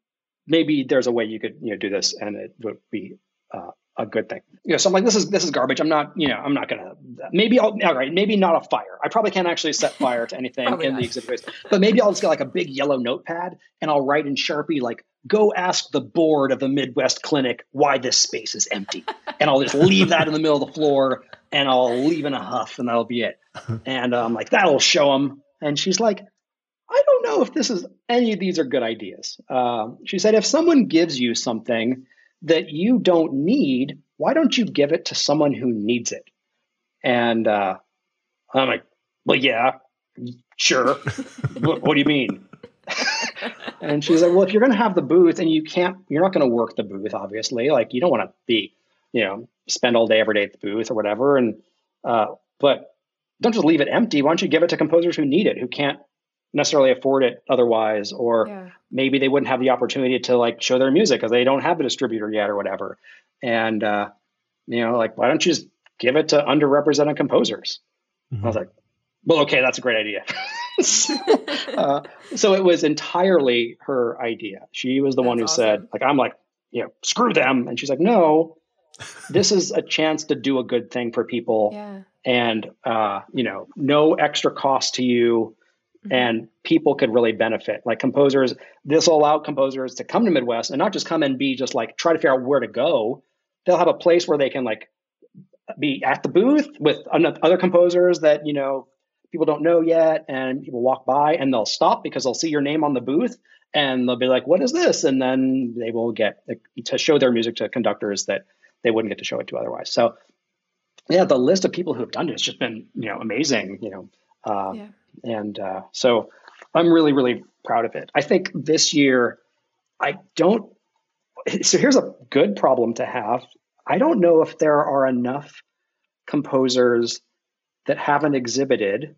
maybe there's a way you could you know do this and it would be uh, a good thing. You know, so I'm like, this is this is garbage. I'm not, you know, I'm not gonna. Maybe I'll. All right, maybe not a fire. I probably can't actually set fire to anything in not. the exhibit space. But maybe I'll just get like a big yellow notepad and I'll write in Sharpie like, "Go ask the board of the Midwest Clinic why this space is empty," and I'll just leave that in the middle of the floor and I'll leave in a huff and that'll be it. And I'm um, like, that'll show them. And she's like, I don't know if this is any of these are good ideas. Uh, she said, if someone gives you something that you don't need, why don't you give it to someone who needs it? And uh, I'm like, well, yeah, sure. what, what, do you mean? and she's like, well, if you're going to have the booth and you can't, you're not going to work the booth, obviously. Like you don't want to be, you know, spend all day every day at the booth or whatever. And uh, but don't just leave it empty. Why don't you give it to composers who need it, who can't necessarily afford it otherwise, or yeah. maybe they wouldn't have the opportunity to like show their music because they don't have a distributor yet or whatever. And uh, you know, like why don't you just give it to underrepresented composers? Mm-hmm. I was like, well, okay, that's a great idea. so, uh, so, it was entirely her idea. She was the that's one who awesome. said, like, I'm like, you know, screw them. And she's like, no, this is a chance to do a good thing for people. Yeah. And, uh, you know, no extra cost to you. Mm-hmm. And people could really benefit. Like composers, this will allow composers to come to Midwest and not just come and be just like try to figure out where to go. They'll have a place where they can like be at the booth with other composers that you know people don't know yet and people walk by and they'll stop because they'll see your name on the booth and they'll be like what is this and then they will get to show their music to conductors that they wouldn't get to show it to otherwise so yeah the list of people who have done it has just been you know amazing you know uh, yeah. and uh, so i'm really really proud of it i think this year i don't so here's a good problem to have i don't know if there are enough composers that haven't exhibited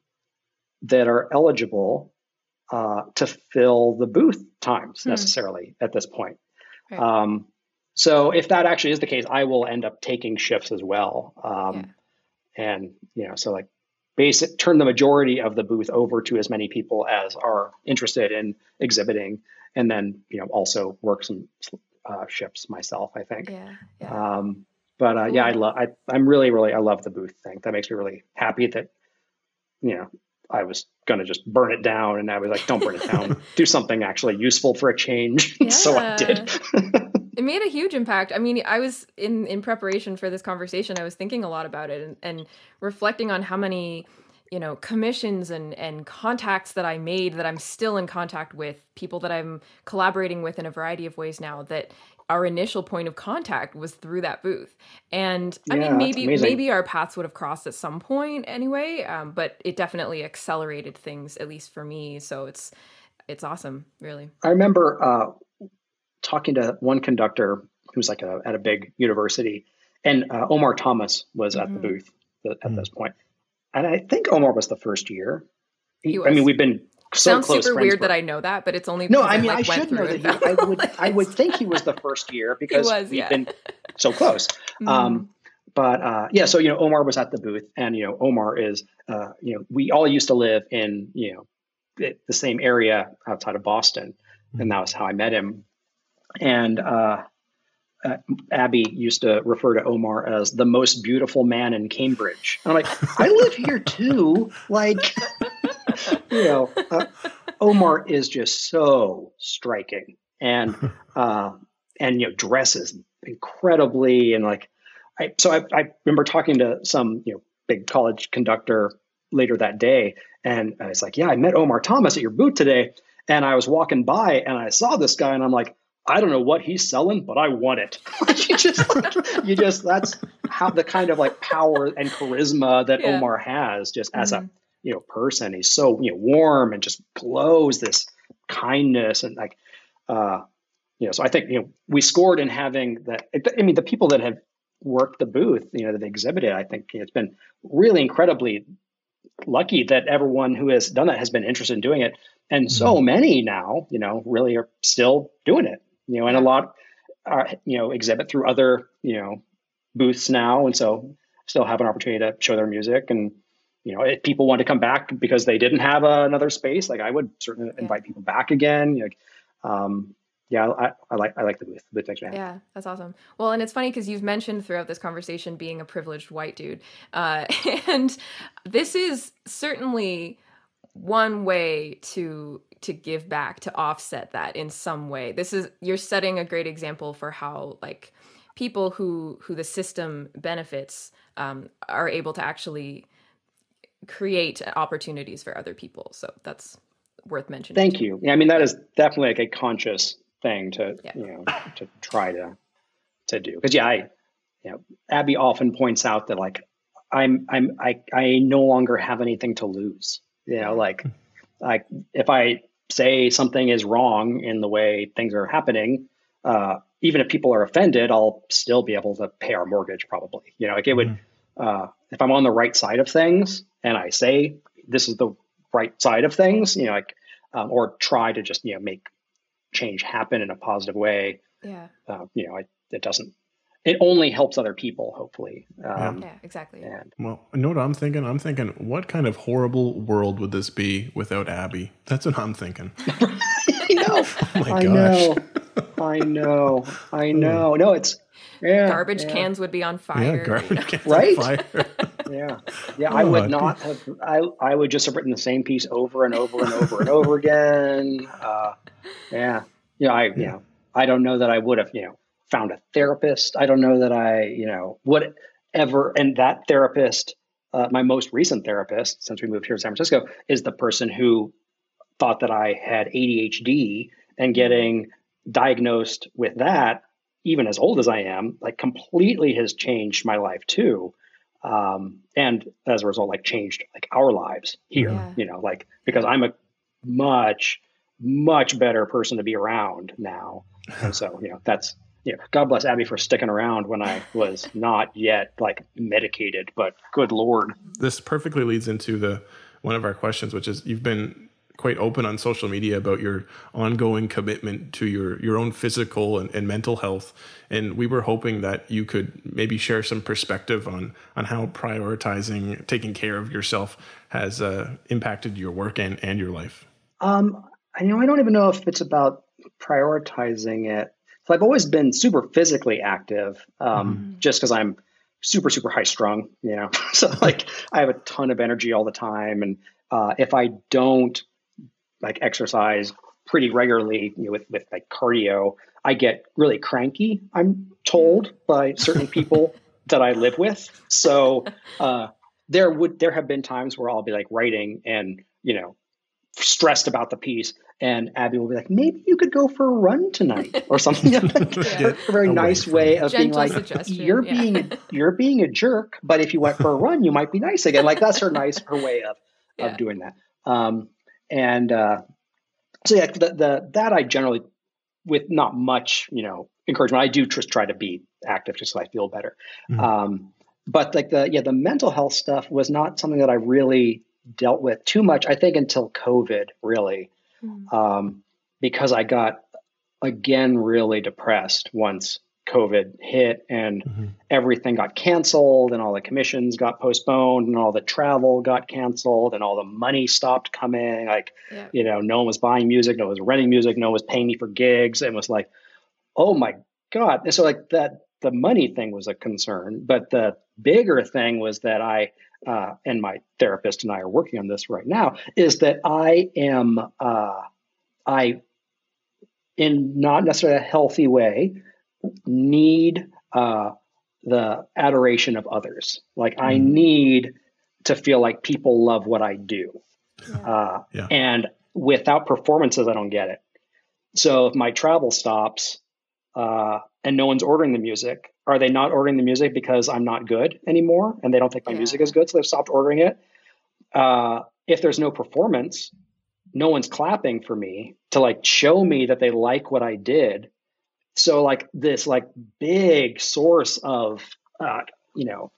that are eligible uh, to fill the booth times hmm. necessarily at this point. Right. Um, so if that actually is the case, I will end up taking shifts as well. Um, yeah. And you know, so like basic turn the majority of the booth over to as many people as are interested in exhibiting, and then you know also work some uh, shifts myself. I think. Yeah. yeah. Um, but uh, yeah, I love. I, I'm really, really, I love the booth thing. That makes me really happy that, you know, I was going to just burn it down, and I was like, "Don't burn it down. Do something actually useful for a change." Yeah. so I did. It made a huge impact. I mean, I was in in preparation for this conversation. I was thinking a lot about it and, and reflecting on how many you know commissions and and contacts that I made that I'm still in contact with people that I'm collaborating with in a variety of ways now that our initial point of contact was through that booth. And I mean, maybe maybe our paths would have crossed at some point anyway, um, but it definitely accelerated things, at least for me. So it's it's awesome, really. I remember uh, talking to one conductor who's like a, at a big university, and uh, Omar Thomas was mm-hmm. at the mm-hmm. booth at mm-hmm. this point. And I think Omar was the first year. He, I mean, we've been so Sounds super weird that I know that, but it's only no. I mean, I, like, I should know that. He, I would. I would think he was the first year because was, we've yeah. been so close. Mm. Um, but uh, yeah, so you know, Omar was at the booth, and you know, Omar is, uh, you know, we all used to live in you know the same area outside of Boston, mm. and that was how I met him. And uh, uh, Abby used to refer to Omar as the most beautiful man in Cambridge. And I'm like, I live here too. Like, you know, uh, Omar is just so striking and uh, and you know dresses incredibly and like I so I, I remember talking to some you know big college conductor later that day and I was like, yeah, I met Omar Thomas at your booth today, and I was walking by and I saw this guy and I'm like. I don't know what he's selling, but I want it. you just, you just, that's how the kind of like power and charisma that yeah. Omar has just as mm-hmm. a you know person. He's so you know warm and just glows this kindness and like uh you know. So I think you know we scored in having that. I mean, the people that have worked the booth, you know, that exhibited, I think it's been really incredibly lucky that everyone who has done that has been interested in doing it. And so mm-hmm. many now, you know, really are still doing it, you know, and a lot are, you know, exhibit through other, you know, booths now. And so still have an opportunity to show their music. And you know, if people want to come back because they didn't have uh, another space, like I would certainly yeah. invite people back again. Like, um, yeah, I, I, like I like the booth. The booth Yeah, that's awesome. Well, and it's funny because you've mentioned throughout this conversation being a privileged white dude, uh, and this is certainly one way to to give back to offset that in some way. This is you're setting a great example for how like people who who the system benefits um, are able to actually create opportunities for other people. So that's worth mentioning. Thank you. Yeah, I mean that is definitely like a conscious thing to yeah. you know to try to to do because yeah, I you know Abby often points out that like I'm I'm I I no longer have anything to lose. You know, like like if I say something is wrong in the way things are happening, uh, even if people are offended, I'll still be able to pay our mortgage probably. You know, like it mm-hmm. would, uh, if I'm on the right side of things and I say this is the right side of things, you know, like, um, or try to just, you know, make change happen in a positive way. Yeah. Uh, you know, it, it doesn't it only helps other people, hopefully. Um, yeah, exactly. And, well, you know what I'm thinking? I'm thinking, what kind of horrible world would this be without Abby? That's what I'm thinking. you know, oh my I gosh. know, I know, I hmm. know. No, it's yeah, garbage yeah. cans would be on fire. Yeah, garbage cans right? on fire. yeah, yeah. I would not have. I I would just have written the same piece over and over and over and over again. Uh, yeah, yeah. I yeah. you know I don't know that I would have you know found a therapist. I don't know that I, you know, would ever. And that therapist, uh, my most recent therapist since we moved here to San Francisco, is the person who thought that I had ADHD and getting diagnosed with that, even as old as I am, like completely has changed my life too. Um, and as a result, like changed like our lives here, yeah. you know, like because I'm a much, much better person to be around now. And so, you know, that's you know, God bless Abby for sticking around when I was not yet like medicated, but good Lord. This perfectly leads into the one of our questions, which is you've been quite open on social media about your ongoing commitment to your your own physical and, and mental health and we were hoping that you could maybe share some perspective on on how prioritizing taking care of yourself has uh, impacted your work and and your life um I you know I don't even know if it's about prioritizing it so I've always been super physically active, um, mm. just because I'm super super high strung. You know, so like I have a ton of energy all the time, and uh, if I don't like exercise pretty regularly you know, with with like cardio, I get really cranky. I'm told by certain people that I live with. So uh, there would there have been times where I'll be like writing and you know stressed about the piece and Abby will be like, maybe you could go for a run tonight or something. like yeah. A very nice way of Gentle being like, you're yeah. being you're being a jerk, but if you went for a run, you might be nice again. Like that's her nice her way of yeah. of doing that. Um, and uh, so yeah, the, the that I generally with not much you know encouragement, I do just try to be active just so I feel better. Mm-hmm. Um, but like the yeah the mental health stuff was not something that I really dealt with too much. I think until COVID really mm. um, because I got again really depressed once COVID hit and mm-hmm. everything got canceled and all the commissions got postponed and all the travel got canceled and all the money stopped coming. Like, yeah. you know, no one was buying music, no one was renting music, no one was paying me for gigs. And was like, oh my God. And so like that the money thing was a concern, but the bigger thing was that I uh, and my therapist and I are working on this right now, is that I am, uh, I, in not necessarily a healthy way, need uh, the adoration of others. Like I mm. need to feel like people love what I do. Yeah. Uh, yeah. And without performances, I don't get it. So if my travel stops uh, and no one's ordering the music, are they not ordering the music because I'm not good anymore and they don't think my yeah. music is good, so they've stopped ordering it? Uh, if there's no performance, no one's clapping for me to like show me that they like what I did. So like this like big source of uh, you know,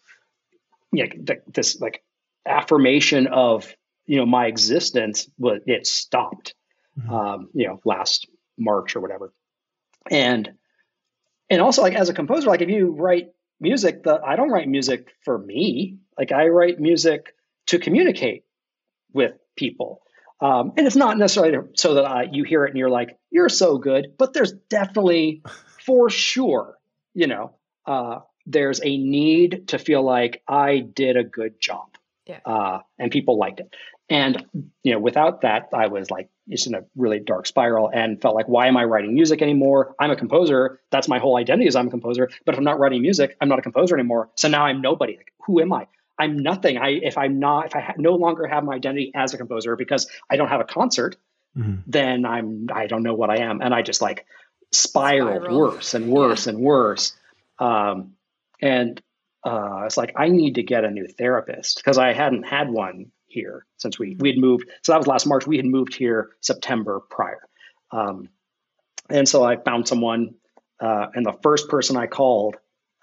yeah, th- this like affirmation of you know my existence was it stopped, mm-hmm. um, you know, last March or whatever, and and also like as a composer like if you write music the i don't write music for me. Like i write music to communicate with people. Um, and it's not necessarily so that uh, you hear it and you're like you're so good but there's definitely for sure you know uh, there's a need to feel like i did a good job yeah. uh, and people liked it. And you know without that i was like just in a really dark spiral and felt like, why am I writing music anymore? I'm a composer. That's my whole identity is I'm a composer. But if I'm not writing music, I'm not a composer anymore. So now I'm nobody. Like, who am I? I'm nothing. I if I'm not if I ha- no longer have my identity as a composer because I don't have a concert, mm-hmm. then I'm I don't know what I am, and I just like spiraled Spiral. worse and worse yeah. and worse. Um, and uh, it's like I need to get a new therapist because I hadn't had one here since we we had moved. So that was last March. We had moved here September prior, um, and so I found someone. Uh, and the first person I called,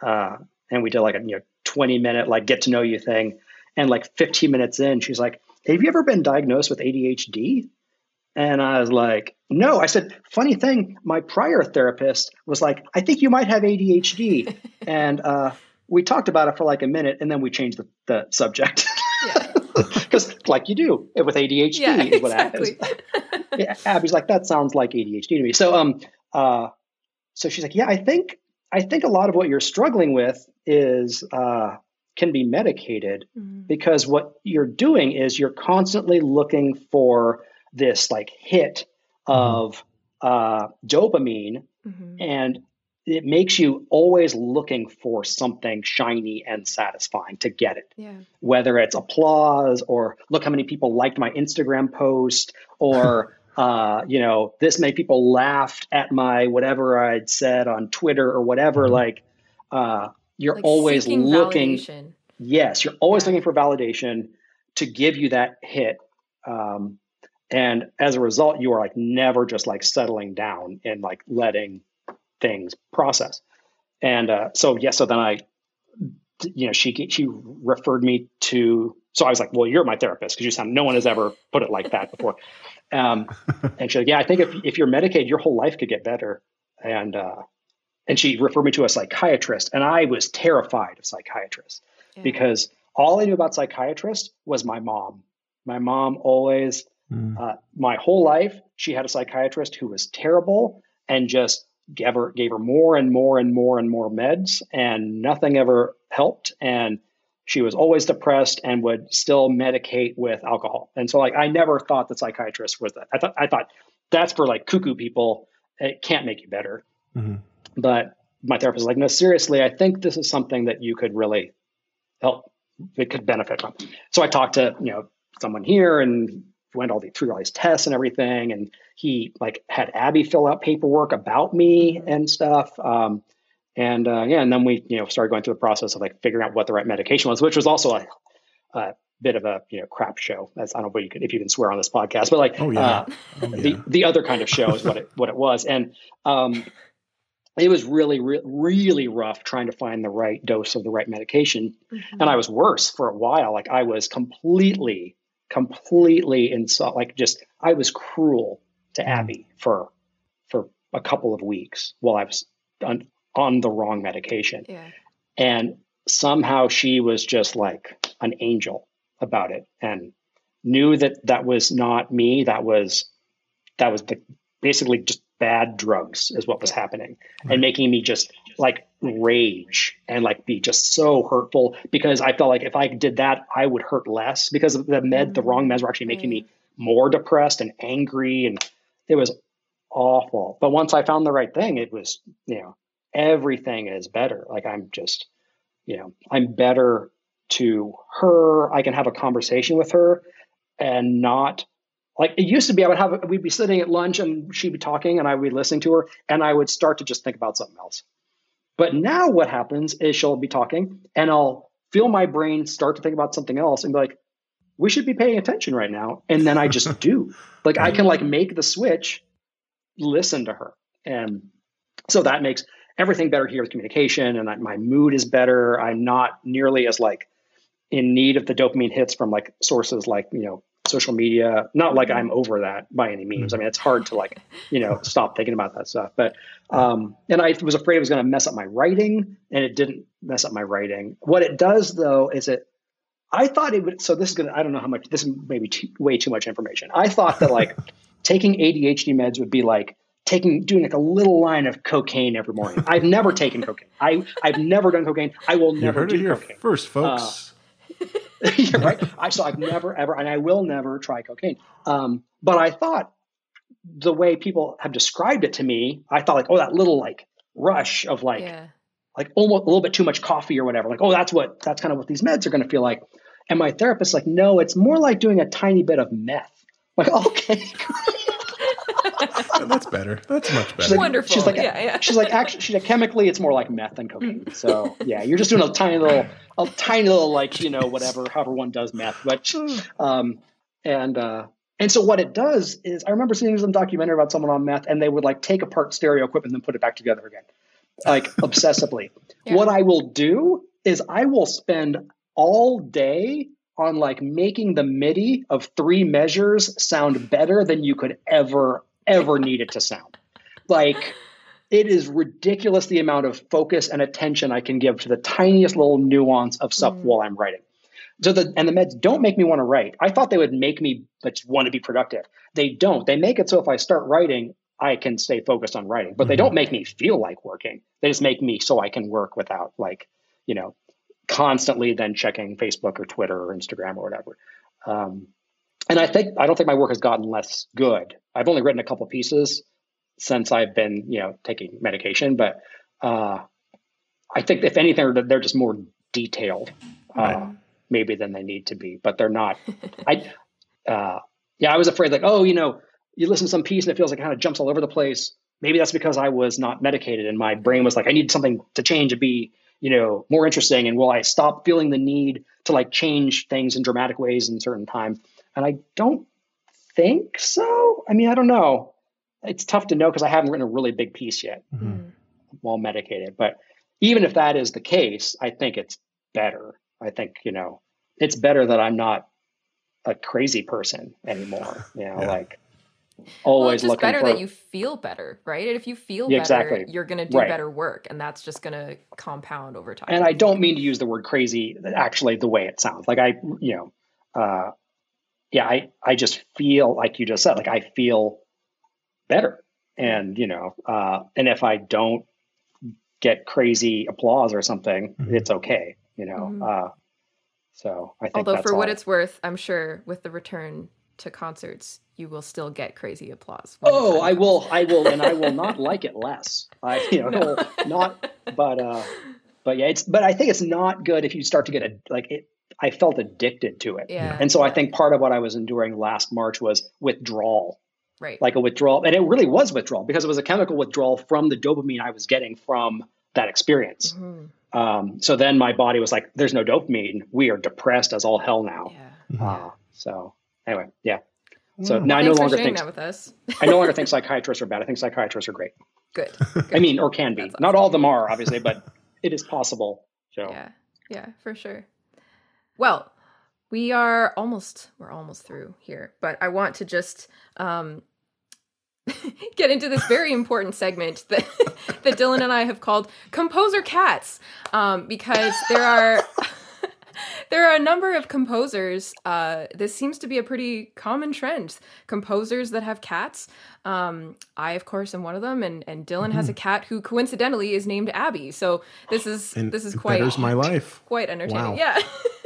uh, and we did like a you know 20 minute like get to know you thing, and like 15 minutes in, she's like, "Have you ever been diagnosed with ADHD?" And I was like, no. I said, funny thing, my prior therapist was like, I think you might have ADHD. and uh, we talked about it for like a minute and then we changed the, the subject. Because, like you do with ADHD, yeah, exactly. yeah, Abby's like, that sounds like ADHD to me. So, um, uh, so she's like, yeah, I think, I think a lot of what you're struggling with is uh, can be medicated mm-hmm. because what you're doing is you're constantly looking for this like hit mm-hmm. of uh, dopamine, mm-hmm. and it makes you always looking for something shiny and satisfying to get it. Yeah. Whether it's applause or look how many people liked my Instagram post or uh, you know, this many people laughed at my whatever I'd said on Twitter or whatever. Mm-hmm. Like, uh, you're like always looking. Validation. Yes, you're always yeah. looking for validation to give you that hit. Um, and as a result you are like never just like settling down and like letting things process and uh, so yeah so then i you know she she referred me to so i was like well you're my therapist because you sound no one has ever put it like that before um, and she's like yeah i think if, if you're medicated, your whole life could get better and uh, and she referred me to a psychiatrist and i was terrified of psychiatrists yeah. because all i knew about psychiatrists was my mom my mom always Mm. Uh, my whole life, she had a psychiatrist who was terrible and just gave her, gave her more and more and more and more meds, and nothing ever helped. And she was always depressed and would still medicate with alcohol. And so, like, I never thought that psychiatrist was that. I thought I thought that's for like cuckoo people. It can't make you better. Mm-hmm. But my therapist was like, no, seriously, I think this is something that you could really help. It could benefit from. So I talked to you know someone here and went all the through all these tests and everything, and he like had Abby fill out paperwork about me and stuff. Um, and uh, yeah, and then we you know started going through the process of like figuring out what the right medication was, which was also a, a bit of a you know crap show. As I don't know if you can, if you can swear on this podcast, but like oh, yeah. Uh, oh, yeah. the the other kind of show is what it what it was, and um, it was really re- really rough trying to find the right dose of the right medication, mm-hmm. and I was worse for a while. Like I was completely completely insult like just I was cruel to mm. Abby for for a couple of weeks while I was on, on the wrong medication. Yeah. And somehow she was just like an angel about it and knew that that was not me that was that was the, basically just bad drugs is what was happening right. and making me just like rage and like be just so hurtful because I felt like if I did that, I would hurt less because the med, the wrong meds were actually making me more depressed and angry. And it was awful. But once I found the right thing, it was, you know, everything is better. Like I'm just, you know, I'm better to her. I can have a conversation with her and not like it used to be, I would have, we'd be sitting at lunch and she'd be talking and I would be listening to her and I would start to just think about something else. But now what happens is she'll be talking and I'll feel my brain start to think about something else and be like, we should be paying attention right now. And then I just do. Like I can like make the switch, listen to her. And so that makes everything better here with communication and I, my mood is better. I'm not nearly as like in need of the dopamine hits from like sources like, you know, social media. Not like I'm over that by any means. I mean, it's hard to like, you know, stop thinking about that stuff. But, um, and I was afraid it was going to mess up my writing, and it didn't mess up my writing. What it does though is it, I thought it would. So this is gonna. I don't know how much. This is maybe too, way too much information. I thought that like taking ADHD meds would be like taking doing like a little line of cocaine every morning. I've never taken cocaine. I I've never done cocaine. I will never you heard do it here cocaine. first, folks. Uh, right? I so I've never ever, and I will never try cocaine. Um, but I thought the way people have described it to me, I thought like, oh, that little like rush of like, yeah. Like almost a little bit too much coffee or whatever. Like, oh, that's what that's kind of what these meds are going to feel like. And my therapist like, no, it's more like doing a tiny bit of meth. I'm like, okay. That's better. That's much better. She's like, Wonderful. She's like, Yeah, yeah. she's like, actually, she's like, chemically, it's more like meth than cocaine. So yeah, you're just doing a tiny little, a tiny little, like you know, whatever, however one does meth. But um, and uh, and so what it does is, I remember seeing some documentary about someone on meth, and they would like take apart stereo equipment and then put it back together again, like obsessively. Yeah. What I will do is I will spend all day on like making the MIDI of three measures sound better than you could ever ever need it to sound. Like it is ridiculous the amount of focus and attention I can give to the tiniest little nuance of stuff Mm. while I'm writing. So the and the meds don't make me want to write. I thought they would make me just want to be productive. They don't. They make it so if I start writing, I can stay focused on writing. But they Mhm. don't make me feel like working. They just make me so I can work without like, you know, constantly then checking Facebook or Twitter or Instagram or whatever. Um, and I think I don't think my work has gotten less good. I've only written a couple pieces since I've been, you know, taking medication, but uh, I think if anything, they're- they're just more detailed, uh, Right. maybe than they need to be. But they're not. I, uh, yeah, I was afraid like, oh, you know, you listen to some piece and it feels like it kind of jumps all over the place. Maybe that's because I was not medicated and my brain was like, I need something to change and be, you know, more interesting. And will I stop feeling the need to like change things in dramatic ways in certain times? And I don't think so. I mean, I don't know. It's tough to know because I haven't written a really big piece yet Mhm. while medicated. But even if that is the case, I think it's better. I think, you know, it's better that I'm not a crazy person anymore. You know, Yeah. like well, it's just looking better for that you feel better, right? And if you feel Yeah, better, exactly. you're going to do Right. better work, and that's just going to compound over time. and I don't mean to use the word crazy actually the way it sounds. Like I, you know, uh, yeah, I, I just feel like you just said, like I feel better. And, you know, uh, and if I don't get crazy applause or something, Mhm. it's okay, you know? Mhm. Uh, so I think Although, that's for what it's worth, I'm sure with the return to concerts, you will still get crazy applause. Oh, I comes. will, I will, and I will not like it less. I, you know, No. not, but, uh, but yeah, it's, but I think it's not good if you start to get a, like it, I felt addicted to it. Yeah. And so I think part of what I was enduring last March was withdrawal, right. like a withdrawal. And it really was withdrawal because it was a chemical withdrawal from the dopamine I was getting from that experience. Mhm. Um, so then my body was like, there's no dopamine. We are depressed as all hell now. Yeah. Uh, so anyway, yeah. So Wow. now I no Thanks for longer sharing think that with us. I no longer think psychiatrists are bad. I think psychiatrists are great. Good. I mean, or can be. That's Not all of them are, obviously, but it is possible. So Yeah. Yeah, for sure. Well, we are almost we're almost through here, but I want to just um get into this very important segment that that Dylan and I have called composer cats um because there are there are a number of composers uh this seems to be a pretty common trend composers that have cats um i of course am one of them and and dylan has a cat who coincidentally is named abby so this is And this is quite betters my life. quite entertaining. Wow. Yeah.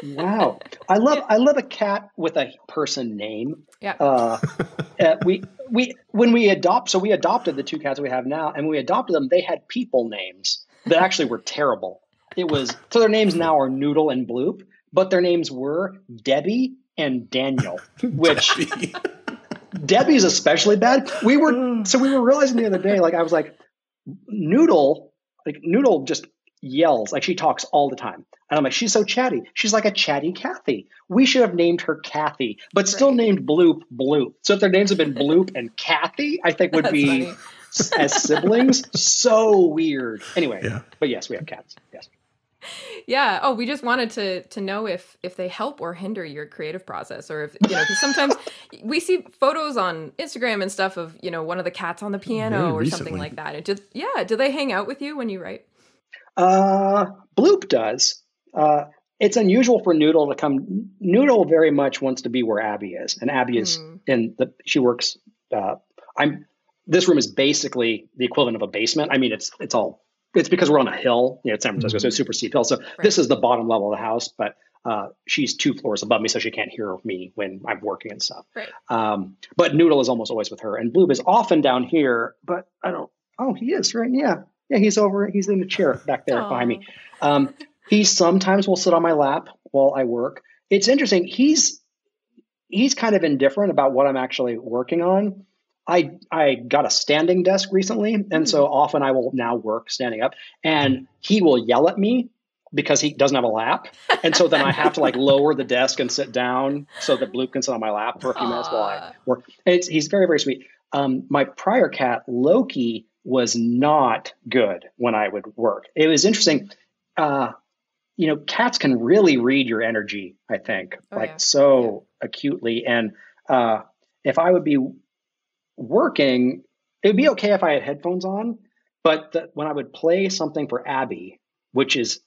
wow, I love I love a cat with a person name. yeah. Uh, uh, we we when we adopt, so we adopted the two cats we have now, and when we adopted them, they had people names that actually were terrible. It was so their names now are Noodle and Bloop, but their names were Debbie and Daniel, which Debbie's especially bad. We were so we were realizing the other day, like I was like, Noodle, like Noodle just yells, like she talks all the time. And I'm like, she's so chatty. She's like a chatty Kathy. We should have named her Kathy, but still named Bloop Bloop. So if their names had been Bloop and Kathy, I think would That's be funny. as siblings. So weird. Anyway, Yeah. but yes, we have cats. Yes. Yeah. Oh, we just wanted to to know if if they help or hinder your creative process, or if you know, because sometimes we see photos on Instagram and stuff of you know one of the cats on the piano Very or something like that. It just yeah. Do they hang out with you when you write? Uh, Bloop does. Uh, it's unusual for Noodle to come. Noodle very much wants to be where Abby is, and Abby is Hmm. in the. She works. Uh, I'm. This room is basically the equivalent of a basement. I mean, it's it's all. It's because we're on a hill. You know, it's San Francisco, so it's a super steep hill. So this is the bottom level of the house, but uh, she's two floors above me, so she can't hear me when I'm working and stuff. Right. Um, but Noodle is almost always with her, and Bloop is often down here. But I don't. Oh, he is right. Yeah, yeah. He's over. He's in the chair back there behind me. Um, he sometimes will sit on my lap while I work. It's interesting. He's he's kind of indifferent about what I'm actually working on. I I got a standing desk recently, and so hmm. often I will now work standing up, and he will yell at me because he doesn't have a lap, and so then I have to like lower the desk and sit down so that Bloop can sit on my lap for a few Aww. minutes while I work. It's, he's very very sweet. Um, my prior cat Loki was not good when I would work. It was interesting. Uh, you know, cats can really read your energy. I think oh, like yeah. so yeah. acutely, and uh, if I would be working, it would be okay if I had headphones on, but the, when I would play something for Abby, which is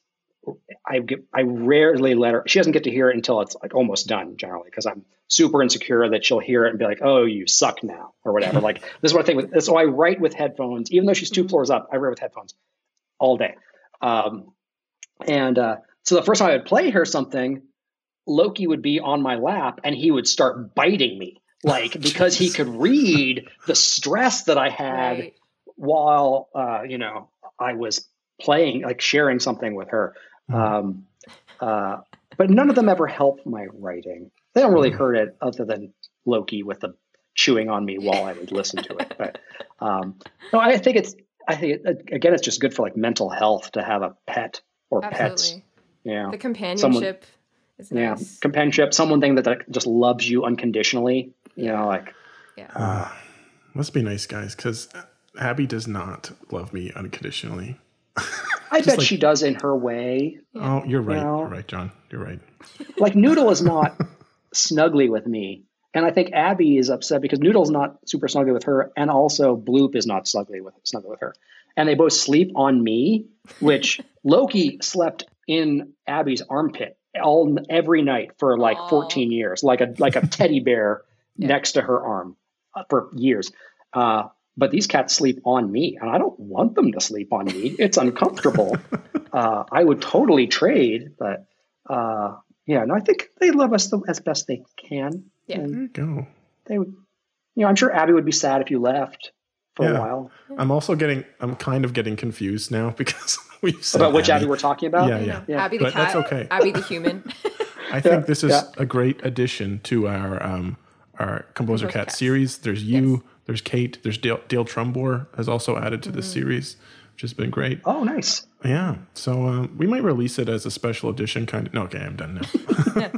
I get, I rarely let her. She doesn't get to hear it until it's like almost done, generally, because I'm super insecure that she'll hear it and be like, "Oh, you suck now," or whatever. like this is what I think. With, so I write with headphones, even though she's two floors up. I write with headphones all day. Um, and uh, so the first time I would play her something, Loki would be on my lap and he would start biting me like because he could read the stress that I had right. while uh, you know I was playing, like sharing something with her. Mm-hmm. Um, uh, but none of them ever helped my writing. They don't really mm-hmm. hurt it, other than Loki with the chewing on me while I would listen to it. But um, no, I think it's I think it, again, it's just good for like mental health to have a pet or Absolutely. pets. Yeah, the companionship. Someone, yeah, nice. companionship. Someone thing that, that just loves you unconditionally you know, like yeah. Uh, must be nice, guys, because Abby does not love me unconditionally. I bet like, she does in her way. Oh, you're right. You know? You're right, John. You're right. Like Noodle is not snuggly with me. And I think Abby is upset because Noodle's not super snuggly with her, and also Bloop is not snuggly with snuggly with her. And they both sleep on me, which Loki slept in Abby's armpit all every night for like Aww. 14 years, like a like a teddy bear yeah. next to her arm uh, for years. Uh, but these cats sleep on me, and I don't want them to sleep on me. It's uncomfortable. uh, I would totally trade, but uh, yeah, no, I think they love us the, as best they can. Yeah, and there you go. They would, you know, I'm sure Abby would be sad if you left for yeah. a while. I'm also getting, I'm kind of getting confused now because we've said about which Abby. Abby we're talking about. Yeah, yeah, yeah. Abby the but cat. That's okay. Abby the human. I think yeah, this is yeah. a great addition to our um, our Composer Cat series. There's you, yes. there's Kate, there's Dale, Dale Trumbore has also added to mm-hmm. this series, which has been great. Oh, nice. Yeah. So um, we might release it as a special edition kind of. No, okay, I'm done now.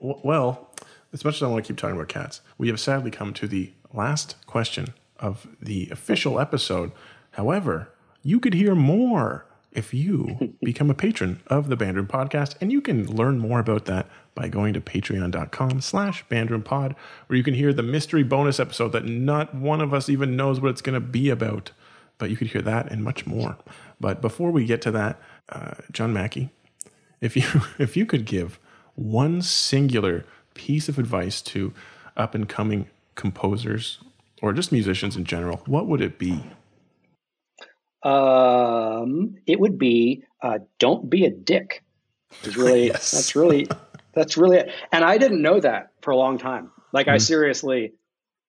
well, as much as I want to keep talking about cats, we have sadly come to the last question of the official episode. However, you could hear more if you become a patron of the Bandroom Podcast, and you can learn more about that by going to patreon.com slash bandroompod, where you can hear the mystery bonus episode that not one of us even knows what it's going to be about. But you could hear that and much more. But before we get to that, uh, John Mackey, if you if you could give one singular piece of advice to up and coming composers or just musicians in general, what would it be? Um, it would be uh, don't be a dick. Is really yes. that's really that's really it. And I didn't know that for a long time. Like mm I mm-hmm. seriously,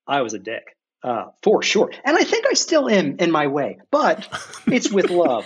I was a dick uh, for sure, and I think I still am in my way, but it's with love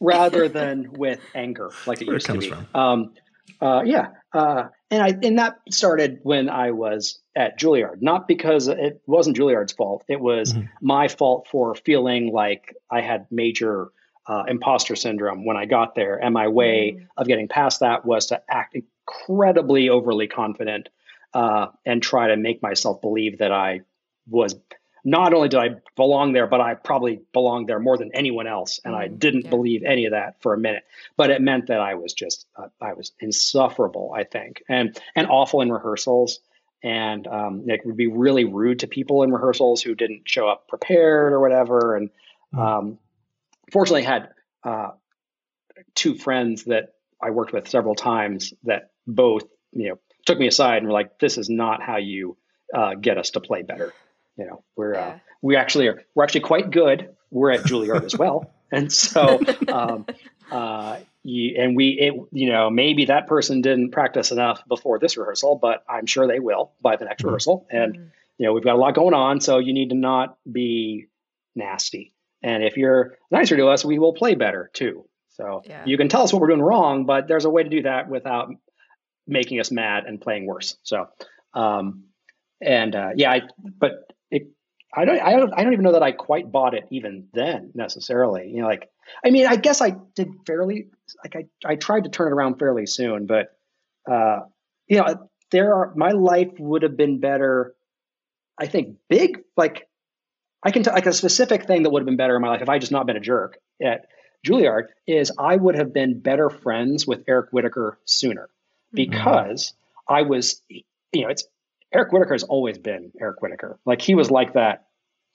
rather than with anger, like it Where used it to be. From. Um, uh, yeah, uh, and I and that started when I was at Juilliard, not because it wasn't Juilliard's fault. It was mm-hmm. my fault for feeling like I had major uh, imposter syndrome when I got there, and my way mm-hmm. of getting past that was to act incredibly overly confident uh, and try to make myself believe that I was not only did I belong there, but I probably belonged there more than anyone else. And I mm, didn't yeah. believe any of that for a minute. But it meant that I was just uh, I was insufferable, I think, and and awful in rehearsals. And um, it would be really rude to people in rehearsals who didn't show up prepared or whatever. And mm. um, fortunately, had uh, two friends that I worked with several times that both you know took me aside and were like, "This is not how you uh, get us to play better." You know, we're uh, yeah. uh, we actually are we're actually quite good. We're at Juilliard as well, and so um, uh, you, and we it, you know maybe that person didn't practice enough before this rehearsal, but I'm sure they will by the next mm-hmm. rehearsal. And mm-hmm. you know we've got a lot going on, so you need to not be nasty. And if you're nicer to us, we will play better too. So yeah. you can tell us what we're doing wrong, but there's a way to do that without making us mad and playing worse. So, um, and uh, yeah, I, but it, I don't, I don't, I don't even know that I quite bought it even then necessarily. You know, like, I mean, I guess I did fairly, like, I, I tried to turn it around fairly soon, but, uh, you know, there are, my life would have been better. I think big, like, I can, t- like, a specific thing that would have been better in my life if I just not been a jerk at Juilliard is I would have been better friends with Eric Whitacre sooner mm-hmm. because mm-hmm. I was, you know, it's Eric Whitacre has always been Eric Whitacre. Like he was like that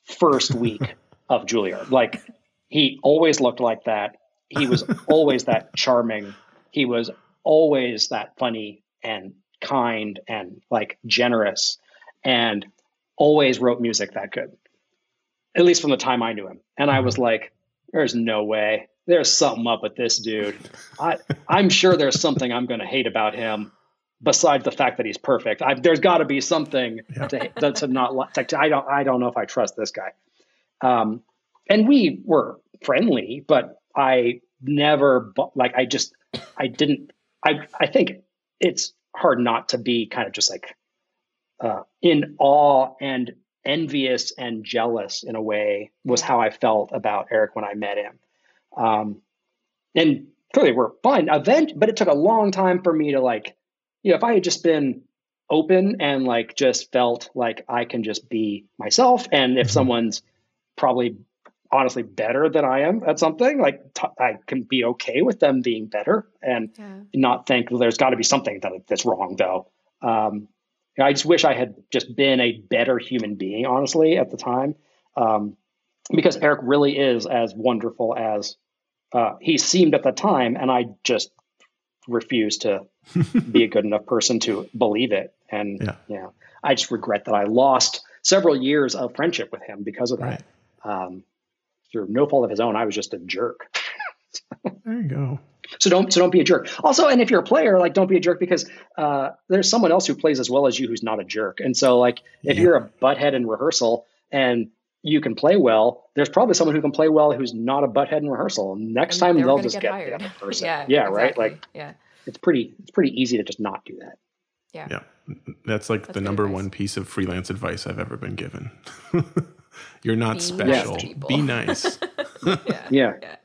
first week of Juilliard. Like he always looked like that. He was always that charming. He was always that funny and kind and like generous and always wrote music that good. At least from the time I knew him. And I was mm-hmm. like, there's no way. There's something up with this dude. I, I'm sure there's something I'm going to hate about him besides the fact that he's perfect. I, there's got to be something yeah. to, to not like. I don't. I don't know if I trust this guy. Um, and we were friendly, but I never like. I just. I didn't. I. I think it's hard not to be kind of just like uh, in awe and envious and jealous in a way was how I felt about Eric when I met him. Um, and clearly we're fine. Event, but it took a long time for me to like you know, if I had just been open and like just felt like I can just be myself, and if mm-hmm. someone's probably honestly better than I am at something, like t- I can be okay with them being better and yeah. not think well, there's got to be something that, that's wrong though. Um, I just wish I had just been a better human being, honestly, at the time, um, because Eric really is as wonderful as uh, he seemed at the time, and I just refused to be a good enough person to believe it. And yeah. I just regret that I lost several years of friendship with him because of that. Right. Um, through no fault of his own, I was just a jerk. there you go. So don't so don't be a jerk. Also, and if you're a player, like don't be a jerk because uh, there's someone else who plays as well as you who's not a jerk. And so like if yeah. you're a butthead in rehearsal and you can play well, there's probably someone who can play well who's not a butthead in rehearsal. Next and time they'll just get, get the other person. yeah, yeah exactly. right. Like yeah, it's pretty it's pretty easy to just not do that. Yeah, yeah, that's like That's the number advice. one piece of freelance advice I've ever been given. You're not Be special. Nice Be nice. yeah. yeah. yeah.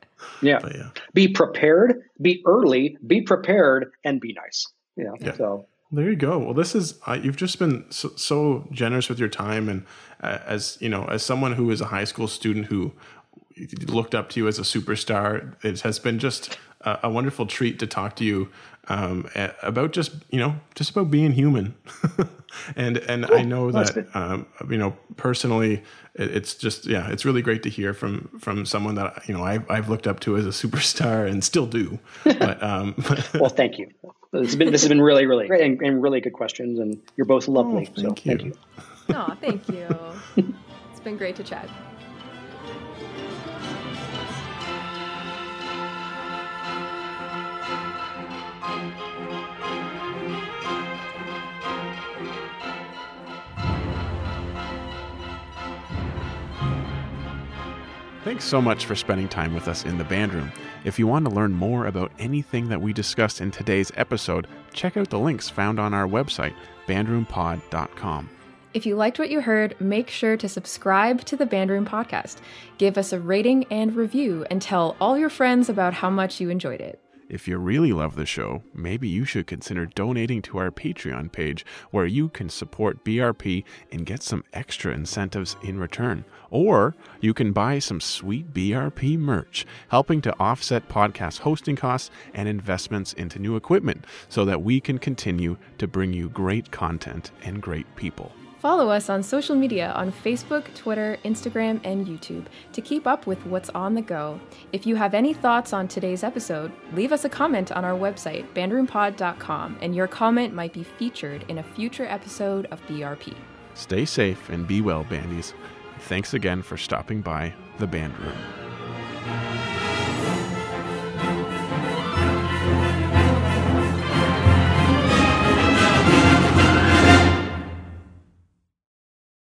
Yeah. yeah. Be prepared, be early, be prepared, and be nice. Yeah. yeah. So there you go. Well, this is uh, you've just been so, so, generous with your time, and uh, as you know, as someone who is a high school student who looked up to you as a superstar, it has been just a, a wonderful treat to talk to you um, about just you know just about being human. and and cool. I know that um, you know personally, it's just yeah, it's really great to hear from from someone that you know I've, I've looked up to as a superstar and still do. But um, well, thank you. This has been this has been really really great and, and really good questions, and you're both lovely. Oh, thank so you. thank you. Oh, thank you. it's been great to chat. Thanks so much for spending time with us in the band room. If you want to learn more about anything that we discussed in today's episode, check out the links found on our website, bandroompod.com. If you liked what you heard, make sure to subscribe to the Bandroom podcast. Give us a rating and review, and tell all your friends about how much you enjoyed it. If you really love the show, maybe you should consider donating to our Patreon page where you can support BRP and get some extra incentives in return. Or you can buy some sweet BRP merch, helping to offset podcast hosting costs and investments into new equipment so that we can continue to bring you great content and great people. Follow us on social media on Facebook, Twitter, Instagram, and YouTube to keep up with what's on the go. If you have any thoughts on today's episode, leave us a comment on our website, bandroompod.com, and your comment might be featured in a future episode of BRP. Stay safe and be well, bandies. Thanks again for stopping by the band room.